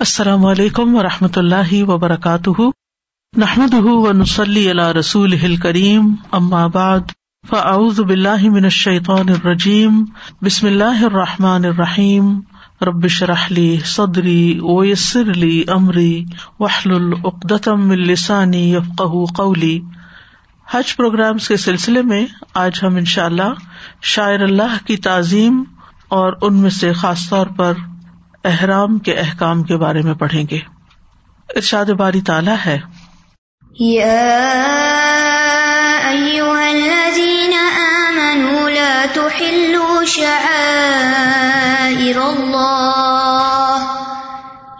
السلام علیکم و رحمۃ اللہ وبرکاتہ۔ نحمد و نسلی اللہ رسول کریم بعد، فاعوذ باللہ من الشیطان الرجیم، بسم اللہ الرحمٰن الرحیم۔ ربش رحلی صدری ویسر علی عمری وحل العقدم السانی یفق قولی۔ حج پروگرامس کے سلسلے میں آج ہم ان شاء اللہ شاعر اللہ کی تعظیم اور ان میں سے خاص طور پر احرام کے احکام کے بارے میں پڑھیں گے۔ ارشاد باری تعالیٰ ہے۔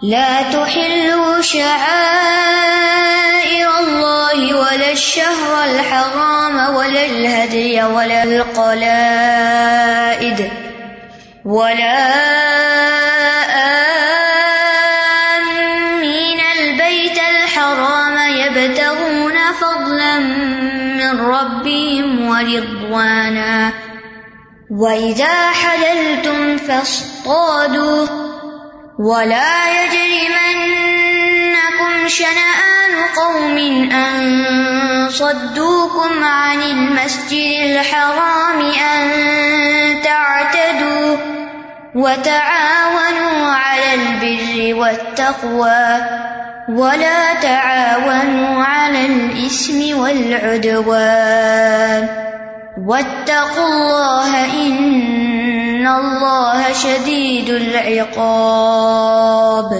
لا تحلوا شعائر وإذا حللتم فاصطادوا ولا يجرمنكم شنآن قوم أن صدوكم عن المسجد الحرام أن تعتدوا وتعاونوا على البر والتقوى ولا تعاونوا على الإثم والعدوان واتقوا الله إن الله شديد العقاب.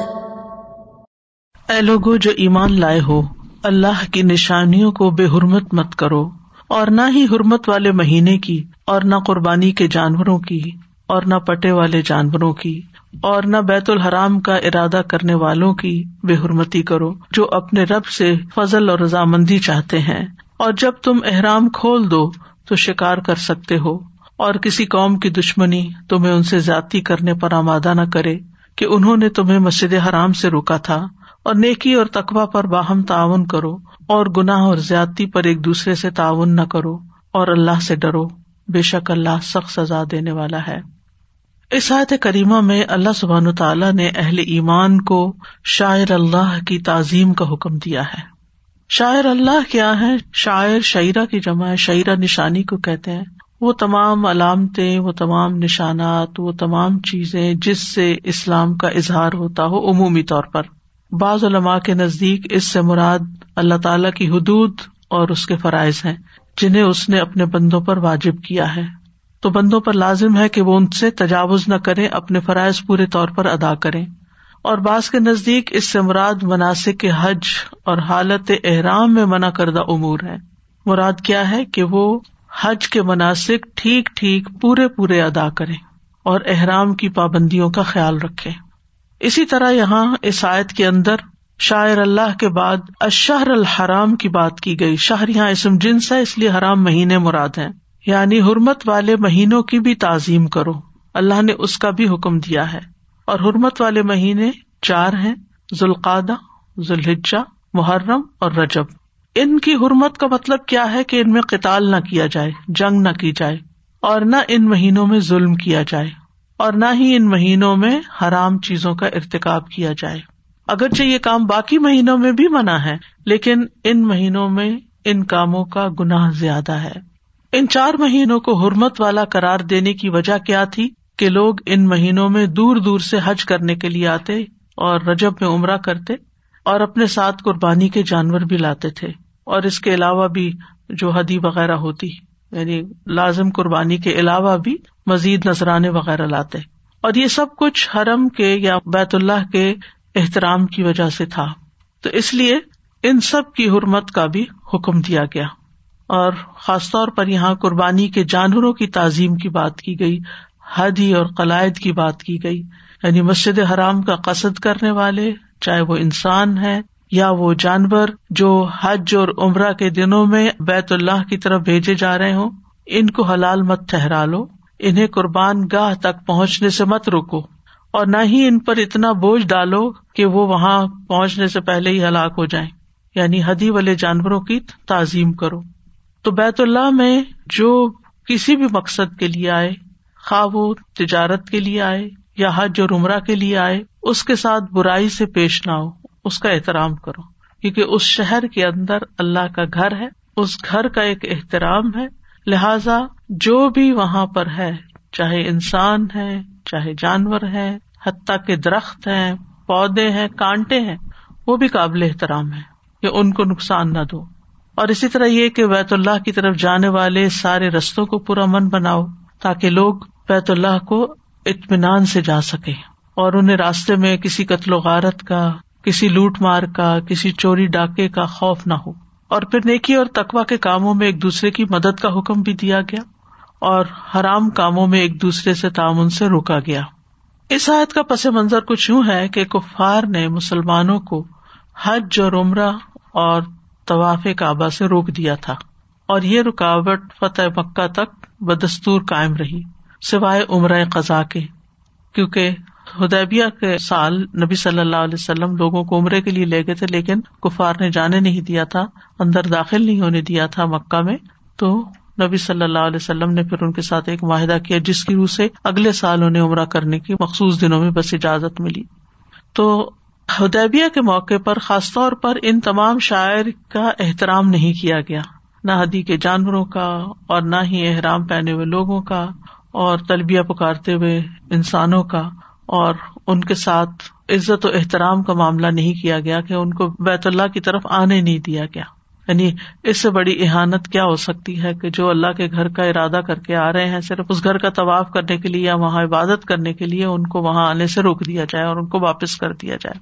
اے لوگو، جو ایمان لائے ہو، اللہ کی نشانیوں کو بے حرمت مت کرو، اور نہ ہی حرمت والے مہینے کی، اور نہ قربانی کے جانوروں کی، اور نہ پٹے والے جانوروں کی، اور نہ بیت الحرام کا ارادہ کرنے والوں کی بے حرمتی کرو، جو اپنے رب سے فضل اور رضامندی چاہتے ہیں۔ اور جب تم احرام کھول دو تو شکار کر سکتے ہو۔ اور کسی قوم کی دشمنی تمہیں ان سے زیادتی کرنے پر آمادہ نہ کرے کہ انہوں نے تمہیں مسجد حرام سے روکا تھا۔ اور نیکی اور تقوا پر باہم تعاون کرو اور گناہ اور زیادتی پر ایک دوسرے سے تعاون نہ کرو اور اللہ سے ڈرو۔ بے شک اللہ سخت سزا دینے والا ہے۔ اس آیت کریمہ میں اللہ سبحان تعالیٰ نے اہل ایمان کو شاعر اللہ کی تعظیم کا حکم دیا ہے۔ شاعر اللہ کیا ہے؟ شاعر شعرا کی جمع ہے شعرا نشانی کو کہتے ہیں۔ وہ تمام علامتیں، وہ تمام نشانات، وہ تمام چیزیں جس سے اسلام کا اظہار ہوتا ہو عمومی طور پر۔ بعض علماء کے نزدیک اس سے مراد اللہ تعالی کی حدود اور اس کے فرائض ہیں، جنہیں اس نے اپنے بندوں پر واجب کیا ہے۔ تو بندوں پر لازم ہے کہ وہ ان سے تجاوز نہ کریں، اپنے فرائض پورے طور پر ادا کریں۔ اور بعض کے نزدیک اس سے مراد مناسب کے حج اور حالت احرام میں منع کردہ امور ہے مراد کیا ہے کہ وہ حج کے مناسب ٹھیک ٹھیک پورے پورے ادا کریں اور احرام کی پابندیوں کا خیال رکھے اسی طرح یہاں اس آیت کے اندر شاعر اللہ کے بعد اشہر الحرام کی بات کی گئی۔ شہر یہاں اسم جنس ہے، اس لیے حرام مہینے مراد ہیں۔ یعنی حرمت والے مہینوں کی بھی تعظیم کرو۔ اللہ نے اس کا بھی حکم دیا ہے۔ اور حرمت والے مہینے چار ہیں ذوالقادہ ذوالحجا محرم اور رجب۔ ان کی حرمت کا مطلب کیا ہے کہ ان میں قطال نہ کیا جائے، جنگ نہ کی جائے، اور نہ ان مہینوں میں ظلم کیا جائے، اور نہ ہی ان مہینوں میں حرام چیزوں کا ارتقاب کیا جائے۔ اگرچہ یہ کام باقی مہینوں میں بھی منع ہے، لیکن ان مہینوں میں ان کاموں کا گناہ زیادہ ہے۔ ان چار مہینوں کو حرمت والا قرار دینے کی وجہ کیا تھی؟ کہ لوگ ان مہینوں میں دور دور سے حج کرنے کے لیے آتے اور رجب میں عمرہ کرتے اور اپنے ساتھ قربانی کے جانور بھی لاتے تھے اور اس کے علاوہ بھی جو حدی وغیرہ ہوتی یعنی لازم قربانی کے علاوہ بھی مزید نذرانے وغیرہ لاتے۔ اور یہ سب کچھ حرم کے یا بیت اللہ کے احترام کی وجہ سے تھا۔ تو اس لیے ان سب کی حرمت کا بھی حکم دیا گیا۔ اور خاص طور پر یہاں قربانی کے جانوروں کی تعظیم کی بات کی گئی۔ حدی اور قلائد کی بات کی گئی۔ یعنی مسجد حرام کا قصد کرنے والے، چاہے وہ انسان ہے یا وہ جانور، جو حج اور عمرہ کے دنوں میں بیت اللہ کی طرف بھیجے جا رہے ہوں، ان کو حلال مت ٹھہرا لو انہیں قربان گاہ تک پہنچنے سے مت روکو اور نہ ہی ان پر اتنا بوجھ ڈالو کہ وہ وہاں پہنچنے سے پہلے ہی ہلاک ہو جائیں۔ یعنی حدی والے جانوروں کی تعظیم کرو۔ تو بیت اللہ میں جو کسی بھی مقصد کے لیے آئے خواہ وہ تجارت کے لیے آئے یا حج اور عمرہ کے لیے آئے، اس کے ساتھ برائی سے پیش نہ ہو، اس کا احترام کرو۔ کیونکہ اس شہر کے اندر اللہ کا گھر ہے، اس گھر کا ایک احترام ہے۔ لہذا جو بھی وہاں پر ہے، چاہے انسان ہے، چاہے جانور ہے، حتیٰ کے درخت ہیں، پودے ہیں، کانٹے ہیں، وہ بھی قابل احترام ہے کہ ان کو نقصان نہ دو۔ اور اسی طرح یہ کہ بیت اللہ کی طرف جانے والے سارے رستوں کو پورا من بناؤ، تاکہ لوگ بیت اللہ کو اطمینان سے جا سکے اور انہیں راستے میں کسی قتل و غارت کا، کسی لوٹ مار کا، کسی چوری ڈاکے کا خوف نہ ہو۔ اور پھر نیکی اور تقوا کے کاموں میں ایک دوسرے کی مدد کا حکم بھی دیا گیا اور حرام کاموں میں ایک دوسرے سے تعاون سے روکا گیا۔ اس آیت کا پس منظر کچھ یوں ہے کہ کفار نے مسلمانوں کو حج اور عمرہ اور طواف کعبہ سے روک دیا تھا اور یہ رکاوٹ فتح مکہ تک بدستور قائم رہی۔ سوائے عمرہ قزا کے، کیونکہ ہدیبیہ کے سال نبی صلی اللہ علیہ وسلم لوگوں کو عمرے کے لیے لے گئے تھے، لیکن کفار نے جانے نہیں دیا تھا، اندر داخل نہیں ہونے دیا تھا مکہ میں۔ تو نبی صلی اللہ علیہ وسلم نے پھر ان کے ساتھ ایک معاہدہ کیا، جس کی روح سے اگلے سال انہیں عمرہ کرنے کی مخصوص دنوں میں بس اجازت ملی۔ تو ہدیبیہ کے موقع پر خاص طور پر ان تمام شاعر کا احترام نہیں کیا گیا۔ نہ ہدی کے جانوروں کا اور نہ ہی احرام پہنے ہوئے لوگوں کا۔ اور تلبیہ پکارتے ہوئے انسانوں کا اور ان کے ساتھ عزت و احترام کا معاملہ نہیں کیا گیا کہ ان کو بیت اللہ کی طرف آنے نہیں دیا گیا۔ یعنی اس سے بڑی احانت کیا ہو سکتی ہے کہ جو اللہ کے گھر کا ارادہ کر کے آ رہے ہیں، صرف اس گھر کا طواف کرنے کے لیے یا وہاں عبادت کرنے کے لیے ان کو وہاں آنے سے روک دیا جائے اور ان کو واپس کر دیا جائے۔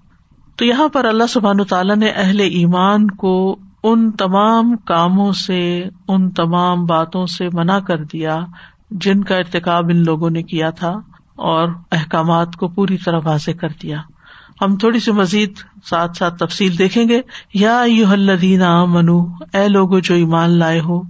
تو یہاں پر اللہ سبحان تعالیٰ نے اہل ایمان کو ان تمام کاموں سے، ان تمام باتوں سے منع کر دیا جن کا ارتقاب ان لوگوں نے کیا تھا اور احکامات کو پوری طرح واضح کر دیا۔ ہم تھوڑی سی مزید ساتھ ساتھ تفصیل دیکھیں گے۔ یا یو الدین منو اے لوگ جو ایمان لائے ہو،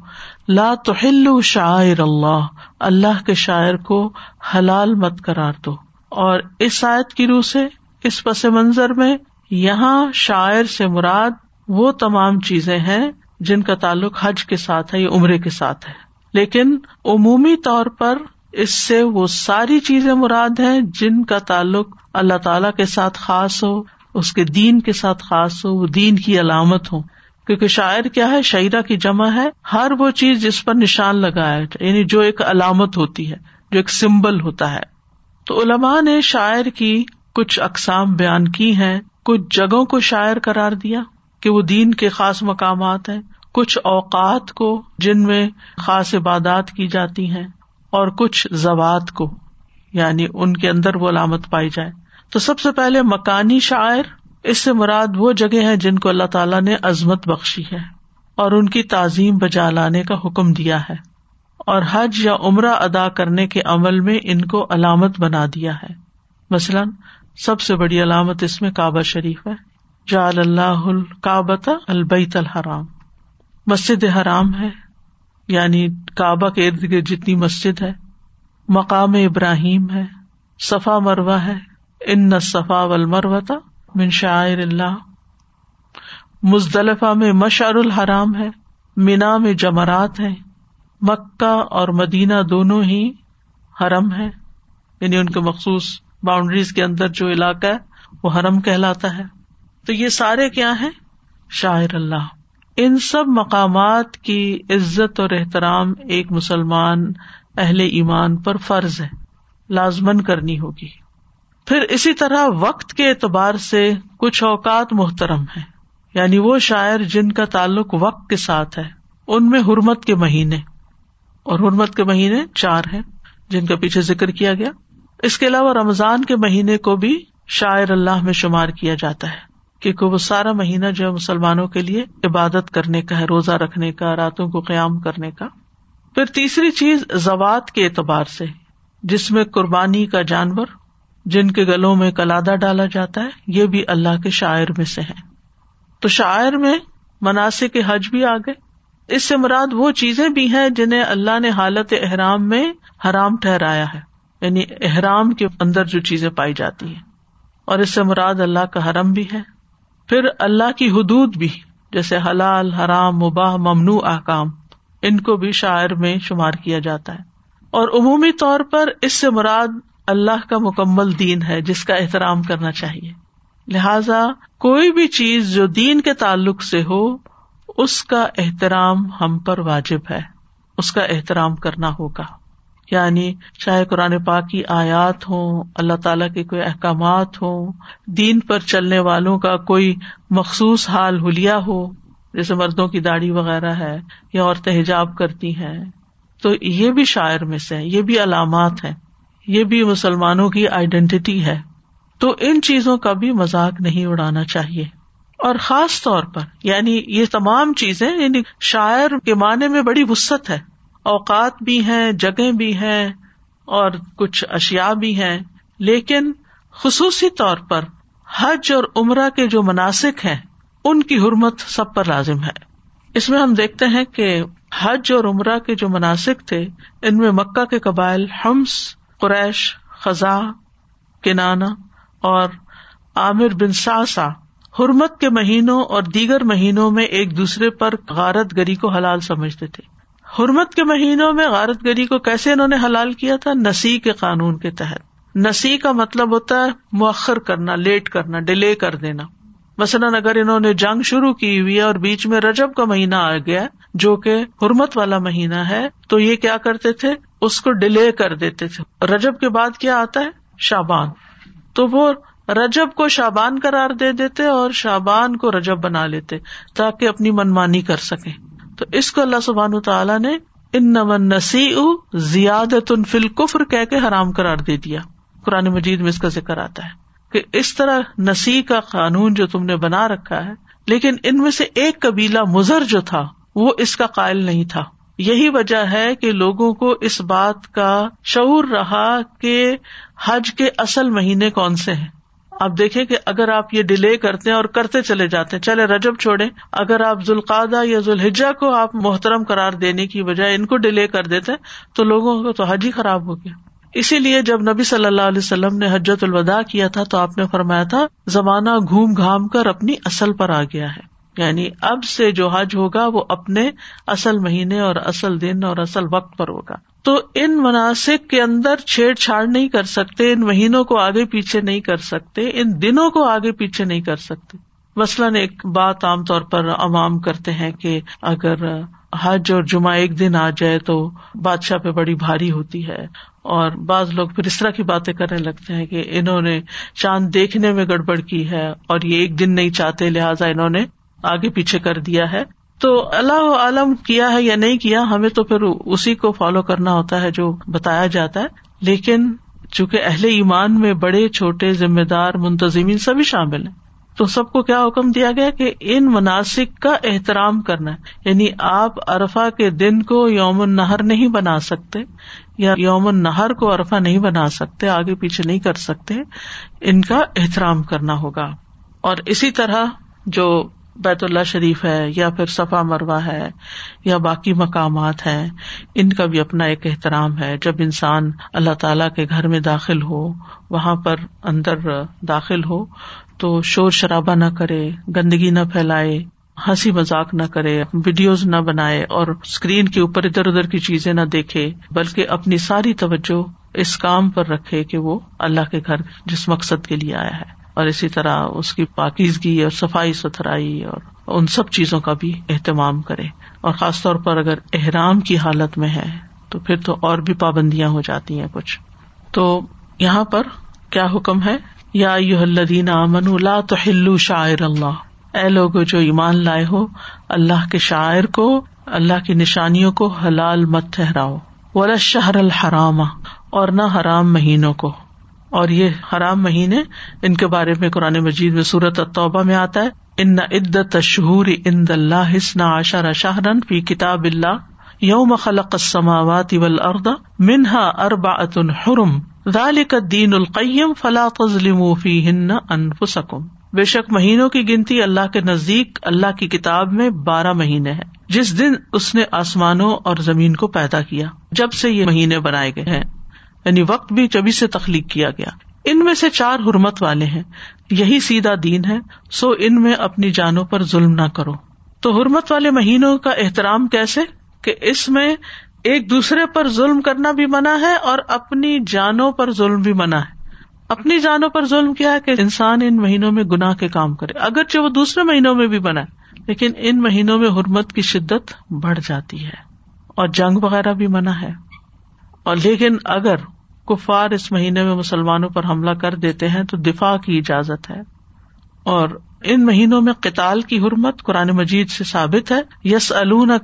لا تو شاعر اللہ اللہ کے شاعر کو حلال مت کرار دو۔ اور اس آیت کی روح سے، اس پس منظر میں، یہاں شاعر سے مراد وہ تمام چیزیں ہیں جن کا تعلق حج کے ساتھ ہے یا عمرے کے ساتھ ہے۔ لیکن عمومی طور پر اس سے وہ ساری چیزیں مراد ہیں جن کا تعلق اللہ تعالی کے ساتھ خاص ہو، اس کے دین کے ساتھ خاص ہو، وہ دین کی علامت ہو کیونکہ شاعر کیا ہے؟ شعرا کی جمع ہے۔ ہر وہ چیز جس پر نشان لگایا یعنی جو ایک علامت ہوتی ہے، جو ایک سمبل ہوتا ہے۔ تو علماء نے شاعر کی کچھ اقسام بیان کی ہیں۔ کچھ جگہوں کو شاعر قرار دیا کہ وہ دین کے خاص مقامات ہیں۔ کچھ اوقات کو جن میں خاص عبادات کی جاتی ہیں اور کچھ زوات کو یعنی ان کے اندر وہ علامت پائی جائے۔ تو سب سے پہلے مکانی شاعر، اس سے مراد وہ جگہ ہے جن کو اللہ تعالیٰ نے عظمت بخشی ہے اور ان کی تعظیم بجا لانے کا حکم دیا ہے اور حج یا عمرہ ادا کرنے کے عمل میں ان کو علامت بنا دیا ہے۔ مثلاً، سب سے بڑی علامت اس میں کعبہ شریف ہے۔ جال اللہ البیت الحرام۔ مسجد حرام ہے یعنی کعبہ کے ارد گرد جتنی مسجد ہے، مقام ابراہیم ہے، صفا مروا ہے، ان صفا و من شاعر اللہ۔ مزدلفہ میں مشعر الحرام ہے، مینا میں جمرات ہے مکہ اور مدینہ دونوں ہی حرم ہے یعنی ان کے مخصوص باؤنڈریز کے اندر جو علاقہ ہے، وہ حرم کہلاتا ہے۔ تو یہ سارے کیا ہیں؟ شاعر اللہ۔ ان سب مقامات کی عزت اور احترام ایک مسلمان اہل ایمان پر فرض ہے لازمن کرنی ہوگی۔ پھر اسی طرح وقت کے اعتبار سے کچھ اوقات محترم ہے یعنی وہ شاعر جن کا تعلق وقت کے ساتھ ہے، ان میں حرمت کے مہینے۔ اور حرمت کے مہینے چار ہیں، جن کا پیچھے ذکر کیا گیا۔ اس کے علاوہ رمضان کے مہینے کو بھی شاعر اللہ میں شمار کیا جاتا ہے۔ کیونکہ وہ سارا مہینہ جو ہے مسلمانوں کے لیے عبادت کرنے کا ہے، روزہ رکھنے کا، راتوں کو قیام کرنے کا۔ پھر تیسری چیز زوات کے اعتبار سے، جس میں قربانی کا جانور، جن کے گلوں میں کلادہ ڈالا جاتا ہے، یہ بھی اللہ کے شاعر میں سے ہے۔ تو شاعر میں مناسب کے حج بھی آ گئے۔ اس سے مراد وہ چیزیں بھی ہیں جنہیں اللہ نے حالت احرام میں حرام ٹھہرایا ہے۔ یعنی احرام کے اندر جو چیزیں پائی جاتی ہیں۔ اور اس سے مراد اللہ کا حرم بھی ہے۔ پھر اللہ کی حدود بھی، جیسے حلال، حرام، مباح، ممنوع احکام، ان کو بھی شاعر میں شمار کیا جاتا ہے۔ اور عمومی طور پر اس سے مراد اللہ کا مکمل دین ہے، جس کا احترام کرنا چاہیے۔ لہذا کوئی بھی چیز جو دین کے تعلق سے ہو، اس کا احترام ہم پر واجب ہے۔ اس کا احترام کرنا ہوگا۔ یعنی چاہے قرآن پاک کی آیات ہوں، اللہ تعالیٰ کے کوئی احکامات ہوں، دین پر چلنے والوں کا کوئی مخصوص حال ہولیا ہو، جیسے مردوں کی داڑھی وغیرہ ہے یا عورتیں حجاب کرتی ہیں۔ تو یہ بھی شاعر میں سے یہ بھی علامات ہیں، یہ بھی مسلمانوں کی آئیڈینٹی ہے۔ تو ان چیزوں کا بھی مذاق نہیں اڑانا چاہیے۔ اور خاص طور پر یعنی یہ تمام چیزیں یعنی شاعر کے معنی میں بڑی وسط ہے۔ اوقات بھی ہیں جگہ بھی ہیں اور کچھ اشیا بھی ہیں، لیکن خصوصی طور پر حج اور عمرہ کے جو مناسب ہیں، ان کی حرمت سب پر لازم ہے۔ اس میں ہم دیکھتے ہیں کہ حج اور عمرہ کے جو مناسب تھے، ان میں مکہ کے قبائل ہمس قریش، خزاں کنانا اور عامر بن ساسا حرمت کے مہینوں اور دیگر مہینوں میں ایک دوسرے پر غارت گری کو حلال سمجھتے تھے۔ حرمت کے مہینوں میں غارت گری کو کیسے انہوں نے حلال کیا تھا؟ نسی کے قانون کے تحت۔ نسی کا مطلب ہوتا ہے مؤخر کرنا، لیٹ کرنا، ڈیلے کر دینا۔ مثلاً اگر انہوں نے جنگ شروع کی ہوئی ہے اور بیچ میں رجب کا مہینہ آ گیا، جو کہ حرمت والا مہینہ ہے، تو یہ کیا کرتے تھے؟ اس کو ڈیلے کر دیتے تھے۔ رجب کے بعد کیا آتا ہے؟ شابان تو وہ رجب کو شابان قرار دے دیتے اور شابان کو رجب بنا لیتے تاکہ اپنی منمانی کر سکے تو اس کو اللہ سبحان تعالیٰ نے ان نمن نسی زیادت فل کفر کہہ کے حرام قرار دے دیا۔ قرآن مجید میں اس کا ذکر آتا ہے کہ اس طرح نسی کا قانون جو تم نے بنا رکھا ہے، لیکن ان میں سے ایک قبیلہ مزر جو تھا، وہ اس کا قائل نہیں تھا۔ یہی وجہ ہے کہ لوگوں کو اس بات کا شعور رہا کہ حج کے اصل مہینے کون سے ہیں۔ آپ دیکھیں کہ اگر آپ یہ ڈیلے کرتے ہیں اور کرتے چلے جاتے ہیں، چلے رجب چھوڑے اگر آپ ذوالقادہ یا ذوالحجا کو آپ محترم قرار دینے کی بجائے ان کو ڈیلے کر دیتے تو لوگوں کو تو حج ہی خراب ہو گیا۔ اسی لیے جب نبی صلی اللہ علیہ وسلم نے حجت الوداع کیا تھا تو آپ نے فرمایا تھا، زمانہ گھوم گھام کر اپنی اصل پر آ گیا ہے۔ یعنی اب سے جو حج ہوگا وہ اپنے اصل مہینے اور اصل دن اور اصل وقت پر ہوگا۔ تو ان مناسب کے اندر چھیڑ چھاڑ نہیں کر سکتے، ان مہینوں کو آگے پیچھے نہیں کر سکتے، ان دنوں کو آگے پیچھے نہیں کر سکتے۔ مثلاً ایک بات عام طور پر عوام کرتے ہیں کہ اگر حج اور جمعہ ایک دن آ جائے تو بادشاہ پہ بڑی بھاری ہوتی ہے۔ اور بعض لوگ پھر اس طرح کی باتیں کرنے لگتے ہیں کہ انہوں نے چاند دیکھنے میں گڑبڑ کی ہے اور یہ ایک دن نہیں چاہتے، لہٰذا انہوں نے آگے پیچھے کر دیا ہے۔ تو اللہ عالم کیا ہے یا نہیں کیا، ہمیں تو پھر اسی کو فالو کرنا ہوتا ہے جو بتایا جاتا ہے۔ لیکن چونکہ اہل ایمان میں بڑے، چھوٹے ذمے دار منتظمین سبھی شامل ہیں۔ تو سب کو کیا حکم دیا گیا کہ ان مناسب کا احترام کرنا ہے۔ یعنی آپ ارفا کے دن کو یوم النہر نہیں بنا سکتے یا یوم النہر کو ارفا نہیں بنا سکتے، آگے پیچھے نہیں کر سکتے۔ ان کا احترام کرنا ہوگا۔ اور اسی طرح جو بیت اللہ شریف ہے، یا پھر صفا مروا ہے، یا باقی مقامات ہیں، ان کا بھی اپنا ایک احترام ہے۔ جب انسان اللہ تعالی کے گھر میں داخل ہو، وہاں پر اندر داخل ہو، تو شور شرابہ نہ کرے، گندگی نہ پھیلائے، ہنسی مذاق نہ کرے، ویڈیوز نہ بنائے اور اسکرین کے اوپر ادھر ادھر کی چیزیں نہ دیکھے، بلکہ اپنی ساری توجہ اس کام پر رکھے کہ وہ اللہ کے گھر جس مقصد کے لیے آیا ہے۔ اور اسی طرح اس کی پاکیزگی اور صفائی ستھرائی اور ان سب چیزوں کا بھی اہتمام کرے۔ اور خاص طور پر اگر احرام کی حالت میں ہے تو پھر تو اور بھی پابندیاں ہو جاتی ہیں کچھ۔ تو یہاں پر کیا حکم ہے؟ یا الذین آمنوا لا تحلوا شاعر اللہ۔ اے لوگ جو ایمان لائے ہو، اللہ کے شاعر کو، اللہ کی نشانیوں کو حلال مت ٹھہراؤ۔ ولا شہر الحرام، اور نہ حرام مہینوں کو۔ اور یہ حرام مہینے ان کے بارے میں قرآن مجید میں صورت التوبہ میں آتا ہے۔ ان عدت شہور ان اللہ حسن عشر شہرن فی کتاب اللہ۔ یوم خلق السماوات والارض منها اربعۃ حرم۔ دین القیم فلا تظلم فی ہن انفسکم۔ بے شک مہینوں کی گنتی اللہ کے نزدیک اللہ کی کتاب میں بارہ مہینے ہیں۔ جس دن اس نے آسمانوں اور زمین کو پیدا کیا، جب سے یہ مہینے بنائے گئے ہیں۔ یعنی وقت بھی جبھی سے تخلیق کیا گیا۔ ان میں سے چار حرمت والے ہیں۔ یہی سیدھا دین ہے۔ سو ان میں اپنی جانوں پر ظلم نہ کرو۔ تو حرمت والے مہینوں کا احترام کیسے؟ کہ اس میں ایک دوسرے پر ظلم کرنا بھی منع ہے اور اپنی جانوں پر ظلم بھی منع ہے۔ اپنی جانوں پر ظلم کیا ہے کہ انسان ان مہینوں میں گناہ کے کام کرے۔ اگرچہ وہ دوسرے مہینوں میں بھی بنا لیکن ان مہینوں میں حرمت کی شدت بڑھ جاتی ہے اور جنگ وغیرہ بھی منع ہے۔ اور لیکن اگر کفار اس مہینے میں مسلمانوں پر حملہ کر دیتے ہیں تو دفاع کی اجازت ہے اور ان مہینوں میں قتال کی حرمت قرآن مجید سے ثابت ہے۔ یس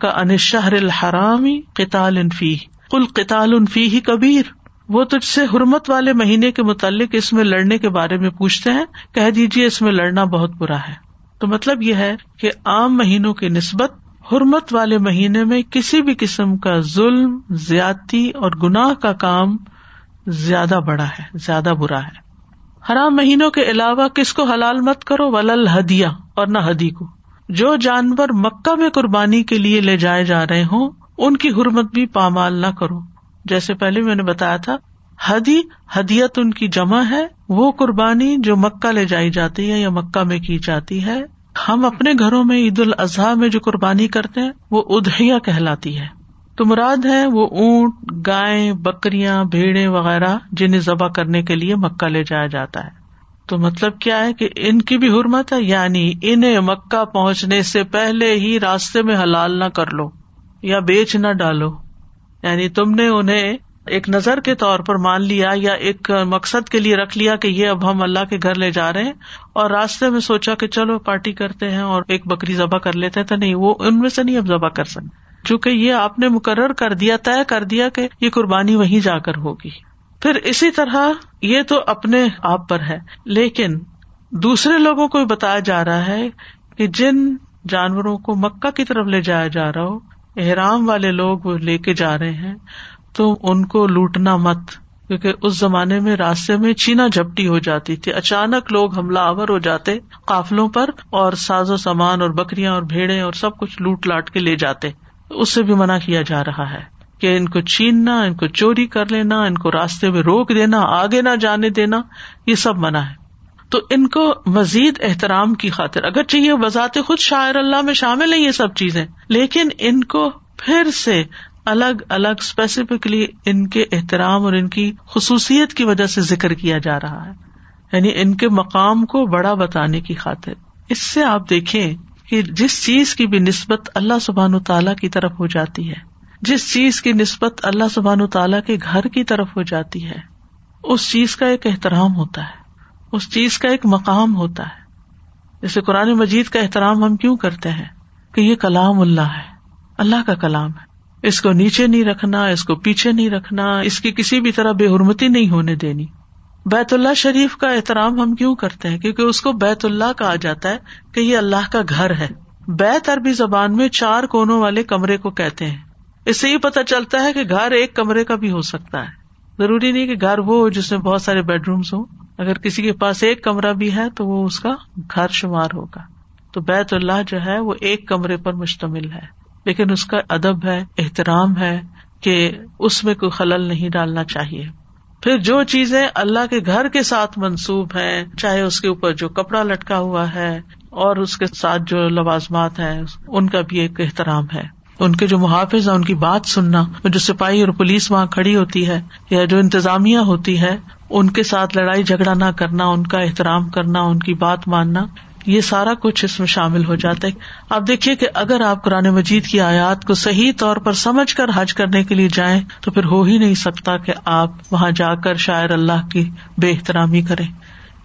کا ان شہر الحرامی قتال انفی کل قتال انفی ہی کبیر۔ وہ تجھ سے حرمت والے مہینے کے متعلق اس میں لڑنے کے بارے میں پوچھتے ہیں۔ کہہ دیجیے اس میں لڑنا بہت برا ہے۔ تو مطلب یہ ہے کہ عام مہینوں کی نسبت حرمت والے مہینے میں کسی بھی قسم کا ظلم، زیادتی اور گناہ کا کام زیادہ بڑا ہے، زیادہ برا ہے۔ حرام مہینوں کے علاوہ کس کو حلال مت کرو؟ ولل ہدیہ اور نہ ہدی کو۔ جو جانور مکہ میں قربانی کے لیے لے جائے جا رہے ہوں، ان کی حرمت بھی پامال نہ کرو۔ جیسے پہلے میں نے بتایا تھا، ہدی، ہدیت ان کی جمع ہے، وہ قربانی جو مکہ لے جائی جاتی ہے یا مکہ میں کی جاتی ہے ہم اپنے گھروں میں عید الاضحیٰ میں جو قربانی کرتے ہیں، وہ ادہیا کہلاتی ہے۔ تو مراد ہے وہ اونٹ، گائے، بکریاں، بھیڑے وغیرہ جنہیں ذبح کرنے کے لیے مکہ لے جایا جاتا ہے۔ تو مطلب کیا ہے کہ ان کی بھی حرمت ہے؟ یعنی انہیں مکہ پہنچنے سے پہلے ہی راستے میں حلال نہ کر لو یا بیچ نہ ڈالو۔ یعنی تم نے انہیں ایک نظر کے طور پر مان لیا یا ایک مقصد کے لیے رکھ لیا کہ یہ اب ہم اللہ کے گھر لے جا رہے ہیں اور راستے میں سوچا کہ چلو پارٹی کرتے ہیں اور ایک بکری ذبح کر لیتے تو نہیں، وہ ان میں سے نہیں اب ذبح کر سکتے۔ چونکہ یہ آپ نے مقرر کر دیا، طے کر دیا کہ یہ قربانی وہیں جا کر ہوگی۔ پھر اسی طرح یہ تو اپنے آپ پر ہے، لیکن دوسرے لوگوں کو بتایا جا رہا ہے کہ جن جانوروں کو مکہ کی طرف لے جایا جا رہا ہو، احرام والے لوگ وہ لے کے جا رہے ہیں۔ تو ان کو لوٹنا مت، کیونکہ اس زمانے میں راستے میں چینا جھپٹی ہو جاتی تھی۔ اچانک لوگ حملہ آور ہو جاتے، قافلوں پر اور ساز و سامان اور بکریاں اور بھیڑے اور سب کچھ لوٹ لاٹ کے لے جاتے۔ اس سے بھی منع کیا جا رہا ہے کہ ان کو چھیننا، ان کو چوری کر لینا، ان کو راستے میں روک دینا، آگے نہ جانے دینا، یہ سب منع ہے۔ تو ان کو مزید احترام کی خاطر اگر چاہیے وضاحت خود شاعر اللہ میں شامل ہے یہ سب چیزیں، لیکن ان کو پھر سے الگ الگ اسپیسیفکلی ان کے احترام اور ان کی خصوصیت کی وجہ سے ذکر کیا جا رہا ہے۔ یعنی ان کے مقام کو بڑا بتانے کی خاطر۔ اس سے آپ دیکھیں کہ جس چیز کی بھی نسبت اللہ سبحان تعالیٰ کی طرف ہو جاتی ہے، جس چیز کی نسبت اللہ سبحان تعالیٰ کے گھر کی طرف ہو جاتی ہے، اس چیز کا ایک احترام ہوتا ہے۔ اس چیز کا ایک مقام ہوتا ہے۔ جیسے قرآن مجید کا احترام ہم کیوں کرتے ہیں؟ کہ یہ کلام اللہ ہے۔ اللہ کا کلام ہے۔ اس کو نیچے نہیں رکھنا، اس کو پیچھے نہیں رکھنا، اس کی کسی بھی طرح بے حرمتی نہیں ہونے دینی۔ بیت اللہ شریف کا احترام ہم کیوں کرتے ہیں؟ کیونکہ اس کو بیت اللہ کہا جاتا ہے کہ یہ اللہ کا گھر ہے۔ بیت عربی زبان میں چار کونوں والے کمرے کو کہتے ہیں۔ اس سے یہ پتا چلتا ہے کہ گھر ایک کمرے کا بھی ہو سکتا ہے۔ ضروری نہیں کہ گھر وہ ہو جس میں بہت سارے بیڈ رومس ہوں۔ اگر کسی کے پاس ایک کمرہ بھی ہے تو وہ اس کا گھر شمار ہوگا۔ تو بیت اللہ جو ہے وہ ایک کمرے پر مشتمل ہے۔ لیکن اس کا ادب ہے، احترام ہے کہ اس میں کوئی خلل نہیں ڈالنا چاہیے۔ پھر جو چیزیں اللہ کے گھر کے ساتھ منسوب ہے چاہے اس کے اوپر جو کپڑا لٹکا ہوا ہے اور اس کے ساتھ جو لوازمات ہیں، ان کا بھی ایک احترام ہے۔ ان کے جو محافظ ہیں، ان کی بات سننا جو سپاہی اور پولیس وہاں کھڑی ہوتی ہے یا جو انتظامیہ ہوتی ہے، ان کے ساتھ لڑائی جھگڑا نہ کرنا، ان کا احترام کرنا، ان کی بات ماننا یہ سارا کچھ اس میں شامل ہو جاتا ہے۔ آپ دیکھیے کہ اگر آپ قرآن مجید کی آیات کو صحیح طور پر سمجھ کر حج کرنے کے لیے جائیں، تو پھر ہو ہی نہیں سکتا کہ آپ وہاں جا کر شاعر اللہ کی بے احترامی کریں۔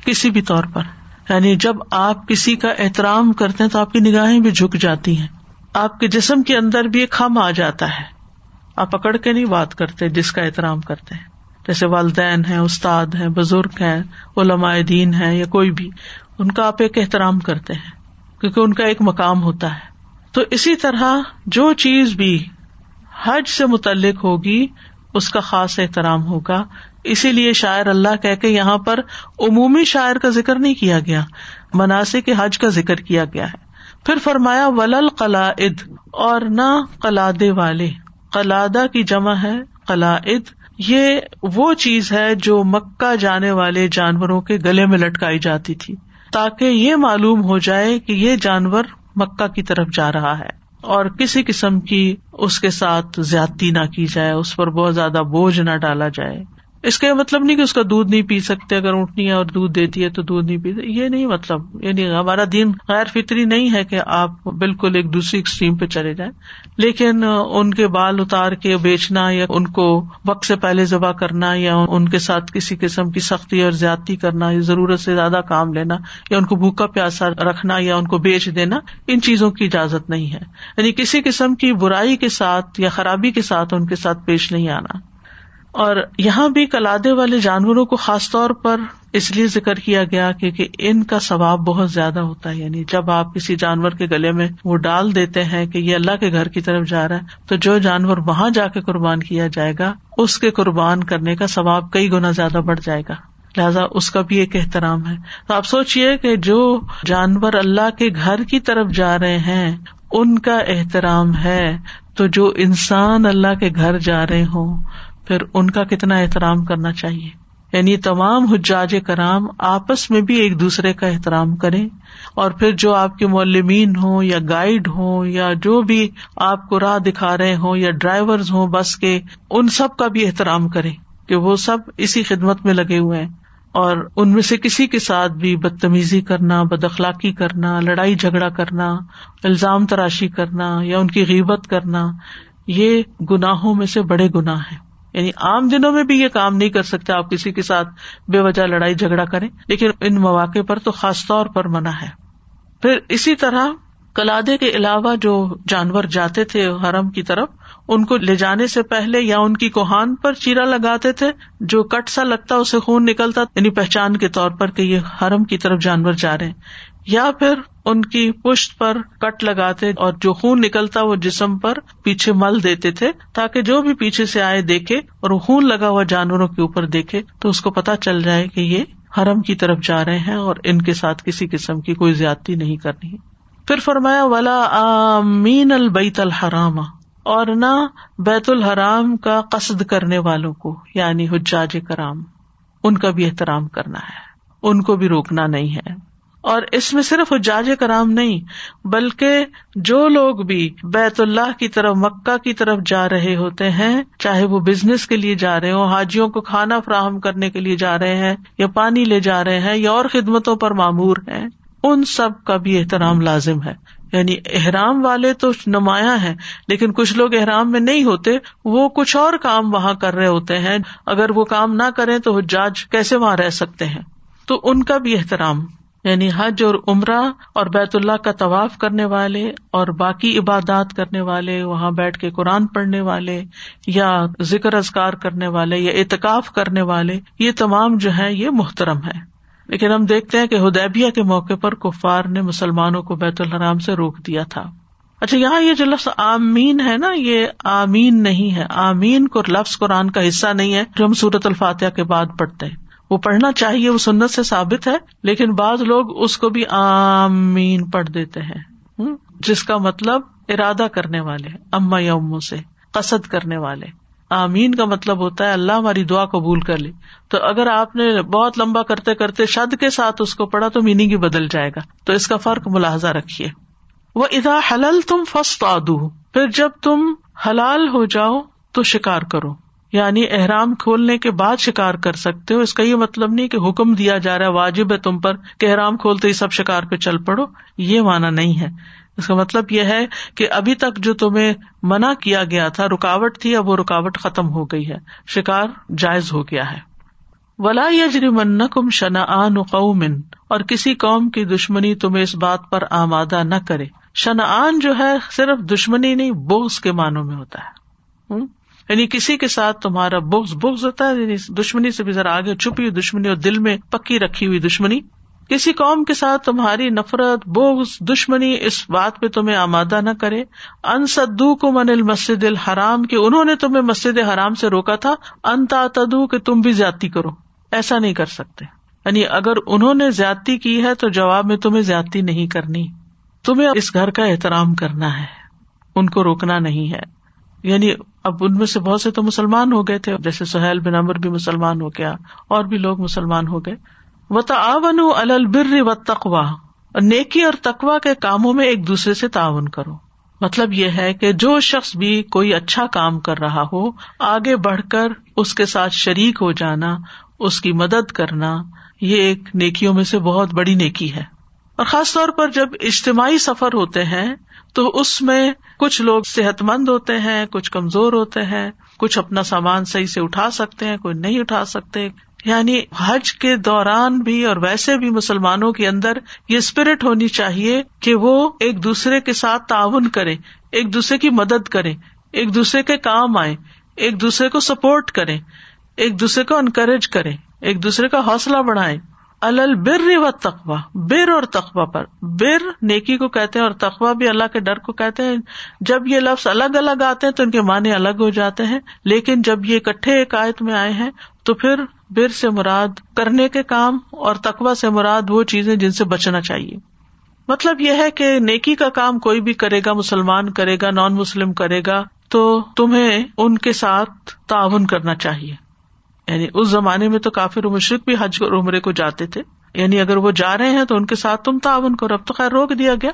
کسی بھی طور پر۔ یعنی جب آپ کسی کا احترام کرتے ہیں تو آپ کی نگاہیں بھی جھک جاتی ہیں۔ آپ کے جسم کے اندر بھی ایک خم آ جاتا ہے۔ آپ پکڑ کے نہیں بات کرتے جس کا احترام کرتے ہیں۔ جیسے والدین ہیں، استاد ہیں، بزرگ ہیں، علماء دین ہے یا کوئی بھی۔ ان کا آپ ایک احترام کرتے ہیں، کیونکہ ان کا ایک مقام ہوتا ہے۔ تو اسی طرح جو چیز بھی حج سے متعلق ہوگی، اس کا خاص احترام ہوگا۔ اسی لیے شاعر اللہ کہ کے یہاں پر عمومی شاعر کا ذکر نہیں کیا گیا، مناسب کے حج کا ذکر کیا گیا ہے۔ پھر فرمایا ولل قلاد اور نہ قلادے والے۔ قلادہ کی جمع ہے قلاد یہ وہ چیز ہے جو مکہ جانے والے جانوروں کے گلے میں لٹکائی جاتی تھی۔ تاکہ یہ معلوم ہو جائے کہ یہ جانور مکہ کی طرف جا رہا ہے اور کسی قسم کی اس کے ساتھ زیادتی نہ کی جائے، اس پر بہت زیادہ بوجھ نہ ڈالا جائے۔ اس کا یہ مطلب نہیں کہ اس کا دودھ نہیں پی سکتے، اگر اونٹنی ہے اور دودھ دیتی ہے تو دودھ نہیں پی یہ نہیں مطلب یعنی ہمارا دین غیر فطری نہیں ہے کہ آپ بالکل ایک دوسری ایکسٹریم پہ چلے جائیں۔ لیکن ان کے بال اتار کے بیچنا یا ان کو وقت سے پہلے ذبح کرنا یا ان کے ساتھ کسی قسم کی سختی اور زیادتی کرنا، یا ضرورت سے زیادہ کام لینا یا ان کو بھوکا پیاسا رکھنا یا ان کو بیچ دینا، ان چیزوں کی اجازت نہیں ہے۔ یعنی کسی قسم کی برائی کے ساتھ یا خرابی کے ساتھ ان کے ساتھ پیش نہیں آنا۔ اور یہاں بھی کلادے والے جانوروں کو خاص طور پر اس لیے ذکر کیا گیا کیونکہ ان کا ثواب بہت زیادہ ہوتا ہے۔ یعنی جب آپ کسی جانور کے گلے میں وہ ڈال دیتے ہیں کہ یہ اللہ کے گھر کی طرف جا رہا ہے، تو جو جانور وہاں جا کے قربان کیا جائے گا، اس کے قربان کرنے کا ثواب کئی گنا زیادہ بڑھ جائے گا۔ لہٰذا اس کا بھی ایک احترام ہے۔ تو آپ سوچیے کہ جو جانور اللہ کے گھر کی طرف جا رہے ہیں، ان کا احترام ہے۔ تو جو انسان اللہ کے گھر جا رہے ہوں پھر ان کا کتنا احترام کرنا چاہیے؟ یعنی تمام حجاج کرام آپس میں بھی ایک دوسرے کا احترام کریں اور پھر جو آپ کے معلمین ہوں یا گائیڈ ہوں یا جو بھی آپ کو راہ دکھا رہے ہوں یا ڈرائیور ہوں بس کے، ان سب کا بھی احترام کریں کہ وہ سب اسی خدمت میں لگے ہوئے ہیں۔ اور ان میں سے کسی کے ساتھ بھی بدتمیزی کرنا بد اخلاقی کرنا، لڑائی جھگڑا کرنا، الزام تراشی کرنا یا ان کی غیبت کرنا، یہ گناہوں میں سے بڑے گناہ ہیں۔ یعنی عام دنوں میں بھی یہ کام نہیں کر سکتے آپ کسی کے ساتھ بے وجہ لڑائی جھگڑا کریں، لیکن ان مواقع پر تو خاص طور پر منع ہے۔ پھر اسی طرح کلادے کے علاوہ جو جانور جاتے تھے حرم کی طرف، ان کو لے جانے سے پہلے یا ان کی کوہان پر چیرا لگاتے تھے، جو کٹ سا لگتا، اسے خون نکلتا یعنی پہچان کے طور پر کہ یہ حرم کی طرف جانور جا رہے ہیں۔ یا پھر ان کی پشت پر کٹ لگاتے اور جو خون نکلتا وہ جسم پر پیچھے مل دیتے تھے تاکہ جو بھی پیچھے سے آئے دیکھے اور خون لگا ہوا جانوروں کے اوپر دیکھے تو اس کو پتا چل جائے کہ یہ حرم کی طرف جا رہے ہیں اور ان کے ساتھ کسی قسم کی کوئی زیادتی نہیں کرنی پھر فرمایا والا آمین البیت الحرام۔ اور نہ بیت الحرام کا قصد کرنے والوں کو یعنی حجاج کرام، ان کا بھی احترام کرنا ہے۔ ان کو بھی روکنا نہیں ہے۔ اور اس میں صرف حجاج کرام نہیں، بلکہ جو لوگ بھی بیت اللہ کی طرف، مکہ کی طرف جا رہے ہوتے ہیں، چاہے وہ بزنس کے لیے جا رہے ہوں، حاجیوں کو کھانا فراہم کرنے کے لیے جا رہے ہیں، یا پانی لے جا رہے ہیں، یا اور خدمتوں پر معمور ہیں، ان سب کا بھی احترام لازم ہے۔ یعنی احرام والے تو نمایاں ہیں، لیکن کچھ لوگ احرام میں نہیں ہوتے، وہ کچھ اور کام وہاں کر رہے ہوتے ہیں۔ اگر وہ کام نہ کریں تو حجاج کیسے وہاں رہ سکتے ہیں؟ تو ان کا بھی احترام۔ یعنی حج اور عمرہ اور بیت اللہ کا طواف کرنے والے اور باقی عبادات کرنے والے، وہاں بیٹھ کے قرآن پڑھنے والے یا ذکر ازکار کرنے والے یا اعتکاف کرنے والے، یہ تمام جو ہے یہ محترم ہے لیکن ہم دیکھتے ہیں کہ ہدیبیہ کے موقع پر کفار نے مسلمانوں کو بیت الحرام سے روک دیا تھا۔ اچھا یہاں یہ جو لفظ آمین ہے نا، یہ آمین نہیں ہے۔ آمین کو لفظ قرآن کا حصہ نہیں ہے جو ہم سورت الفاتحہ کے بعد پڑھتے ہیں۔ وہ پڑھنا چاہیے، وہ سنت سے ثابت ہے، لیکن بعض لوگ اس کو بھی آمین پڑھ دیتے ہیں۔ جس کا مطلب ارادہ کرنے والے اما یا امو سے قصد کرنے والے۔ آمین کا مطلب ہوتا ہے، اللہ ہماری دعا قبول کر لی تو اگر آپ نے بہت لمبا کرتے کرتے شد کے ساتھ اس کو پڑھا، تو میننگ ہی بدل جائے گا۔ تو اس کا فرق ملاحظہ رکھیے۔ وہ ادا حلل تم فسٹ آدو پھر جب تم حلال ہو جاؤ، تو شکار کرو۔ یعنی احرام کھولنے کے بعد شکار کر سکتے ہو۔ اس کا یہ مطلب نہیں کہ حکم دیا جا رہا ہے، واجب ہے تم پر کہ احرام کھولتے ہی سب شکار پہ چل پڑو۔ یہ مانا نہیں ہے۔ اس کا مطلب یہ ہے کہ ابھی تک جو تمہیں منع کیا گیا تھا، رکاوٹ تھی، اب وہ رکاوٹ ختم ہو گئی ہے۔ شکار جائز ہو گیا ہے۔ ولا یجری من کم شنا قومن اور کسی قوم کی دشمنی تمہیں اس بات پر آمادہ نہ کرے۔ شنا جو ہے، صرف دشمنی نہیں، بوس کے معنوں میں ہوتا ہے۔ یعنی کسی کے ساتھ تمہارا بغض بغض ہوتا ہے یعنی دشمنی سے بھی ذرا آگے چھپی ہوئی دشمنی اور دل میں پکی رکھی ہوئی دشمنی۔ کسی قوم کے ساتھ تمہاری نفرت، بغض، دشمنی اس بات پہ تمہیں آمادہ نہ کرے۔ ان سدو کو من المسد الحرام، کہ انہوں نے تمہیں مسجد حرام سے روکا تھا۔ ان تدو کہ تم بھی زیادتی کرو۔ ایسا نہیں کر سکتے۔ یعنی اگر انہوں نے زیادتی کی ہے، تو جواب میں تمہیں زیادتی نہیں کرنی۔ تمہیں اس گھر کا احترام کرنا ہے۔ ان کو روکنا نہیں ہے۔ یعنی اب ان میں سے بہت سے تو مسلمان ہو گئے تھے، جیسے سہیل بن امر بھی مسلمان ہو گیا، اور بھی لوگ مسلمان ہو گئے۔ و تعاون البر و تقوا نیکی اور تقوا کے کاموں میں ایک دوسرے سے تعاون کرو۔ مطلب یہ ہے کہ جو شخص بھی کوئی اچھا کام کر رہا ہو، آگے بڑھ کر اس کے ساتھ شریک ہو جانا، اس کی مدد کرنا، یہ ایک نیکیوں میں سے بہت بڑی نیکی ہے۔ اور خاص طور پر جب اجتماعی سفر ہوتے ہیں، تو اس میں کچھ لوگ صحت مند ہوتے ہیں، کچھ کمزور ہوتے ہیں، کچھ اپنا سامان صحیح سے اٹھا سکتے ہیں، کوئی نہیں اٹھا سکتے۔ یعنی حج کے دوران بھی اور ویسے بھی مسلمانوں کے اندر یہ اسپرٹ ہونی چاہیے کہ وہ ایک دوسرے کے ساتھ تعاون کرے ایک دوسرے کی مدد کرے ایک دوسرے کے کام آئے ایک دوسرے کو سپورٹ کرے ایک دوسرے کو انکریج کرے ایک دوسرے کا حوصلہ بڑھائے الل بر و تقوا بر اور تقوا پر۔ بر نیکی کو کہتے ہیں اور تقوا بھی اللہ کے ڈر کو کہتے ہیں۔ جب یہ لفظ الگ الگ آتے ہیں تو ان کے معنی الگ ہو جاتے ہیں۔ لیکن جب یہ اکٹھے ایک آیت میں آئے ہیں تو پھر بر سے مراد کرنے کے کام اور تقوا سے مراد وہ چیزیں جن سے بچنا چاہیے۔ مطلب یہ ہے کہ نیکی کا کام کوئی بھی کرے گا، مسلمان کرے گا، نان مسلم کرے گا، تو تمہیں ان کے ساتھ تعاون کرنا چاہیے۔ یعنی اس زمانے میں تو کافی مشرق بھی حج اور عمرے کو جاتے تھے۔ یعنی اگر وہ جا رہے ہیں تو ان کے ساتھ تم تعاون کرو۔ اب تو خیر روک دیا گیا۔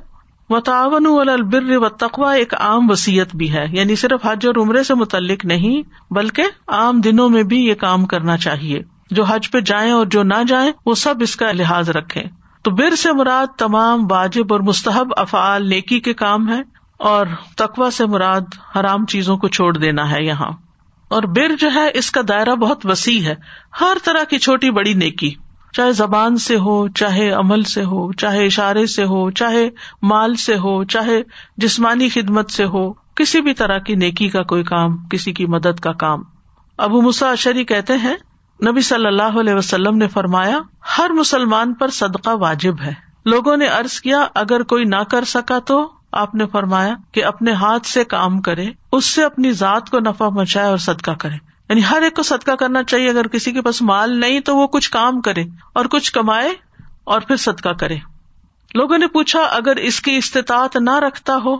و تعاون البر و تقوا ایک عام وسیعت بھی ہے۔ یعنی صرف حج اور عمرے سے متعلق نہیں، بلکہ عام دنوں میں بھی یہ کام کرنا چاہیے۔ جو حج پہ جائیں اور جو نہ جائیں، وہ سب اس کا لحاظ رکھے تو بر سے مراد تمام واجب اور مستحب افعال نیکی کے کام ہے اور تقوا سے مراد حرام چیزوں کو چھوڑ دینا ہے یہاں۔ اور بر جو ہے، اس کا دائرہ بہت وسیع ہے۔ ہر طرح کی چھوٹی بڑی نیکی، چاہے زبان سے ہو، چاہے عمل سے ہو، چاہے اشارے سے ہو، چاہے مال سے ہو، چاہے جسمانی خدمت سے ہو، کسی بھی طرح کی نیکی کا کوئی کام، کسی کی مدد کا کام۔ ابو مساشری کہتے ہیں، نبی صلی اللہ علیہ وسلم نے فرمایا، ہر مسلمان پر صدقہ واجب ہے۔ لوگوں نے ارض کیا، اگر کوئی نہ کر سکا تو آپ نے فرمایا کہ اپنے ہاتھ سے کام کرے، اس سے اپنی ذات کو نفع پہنچائے اور صدقہ کرے۔ یعنی ہر ایک کو صدقہ کرنا چاہیے، اگر کسی کے پاس مال نہیں تو وہ کچھ کام کرے اور کچھ کمائے اور پھر صدقہ کرے۔ لوگوں نے پوچھا، اگر اس کی استطاعت نہ رکھتا ہو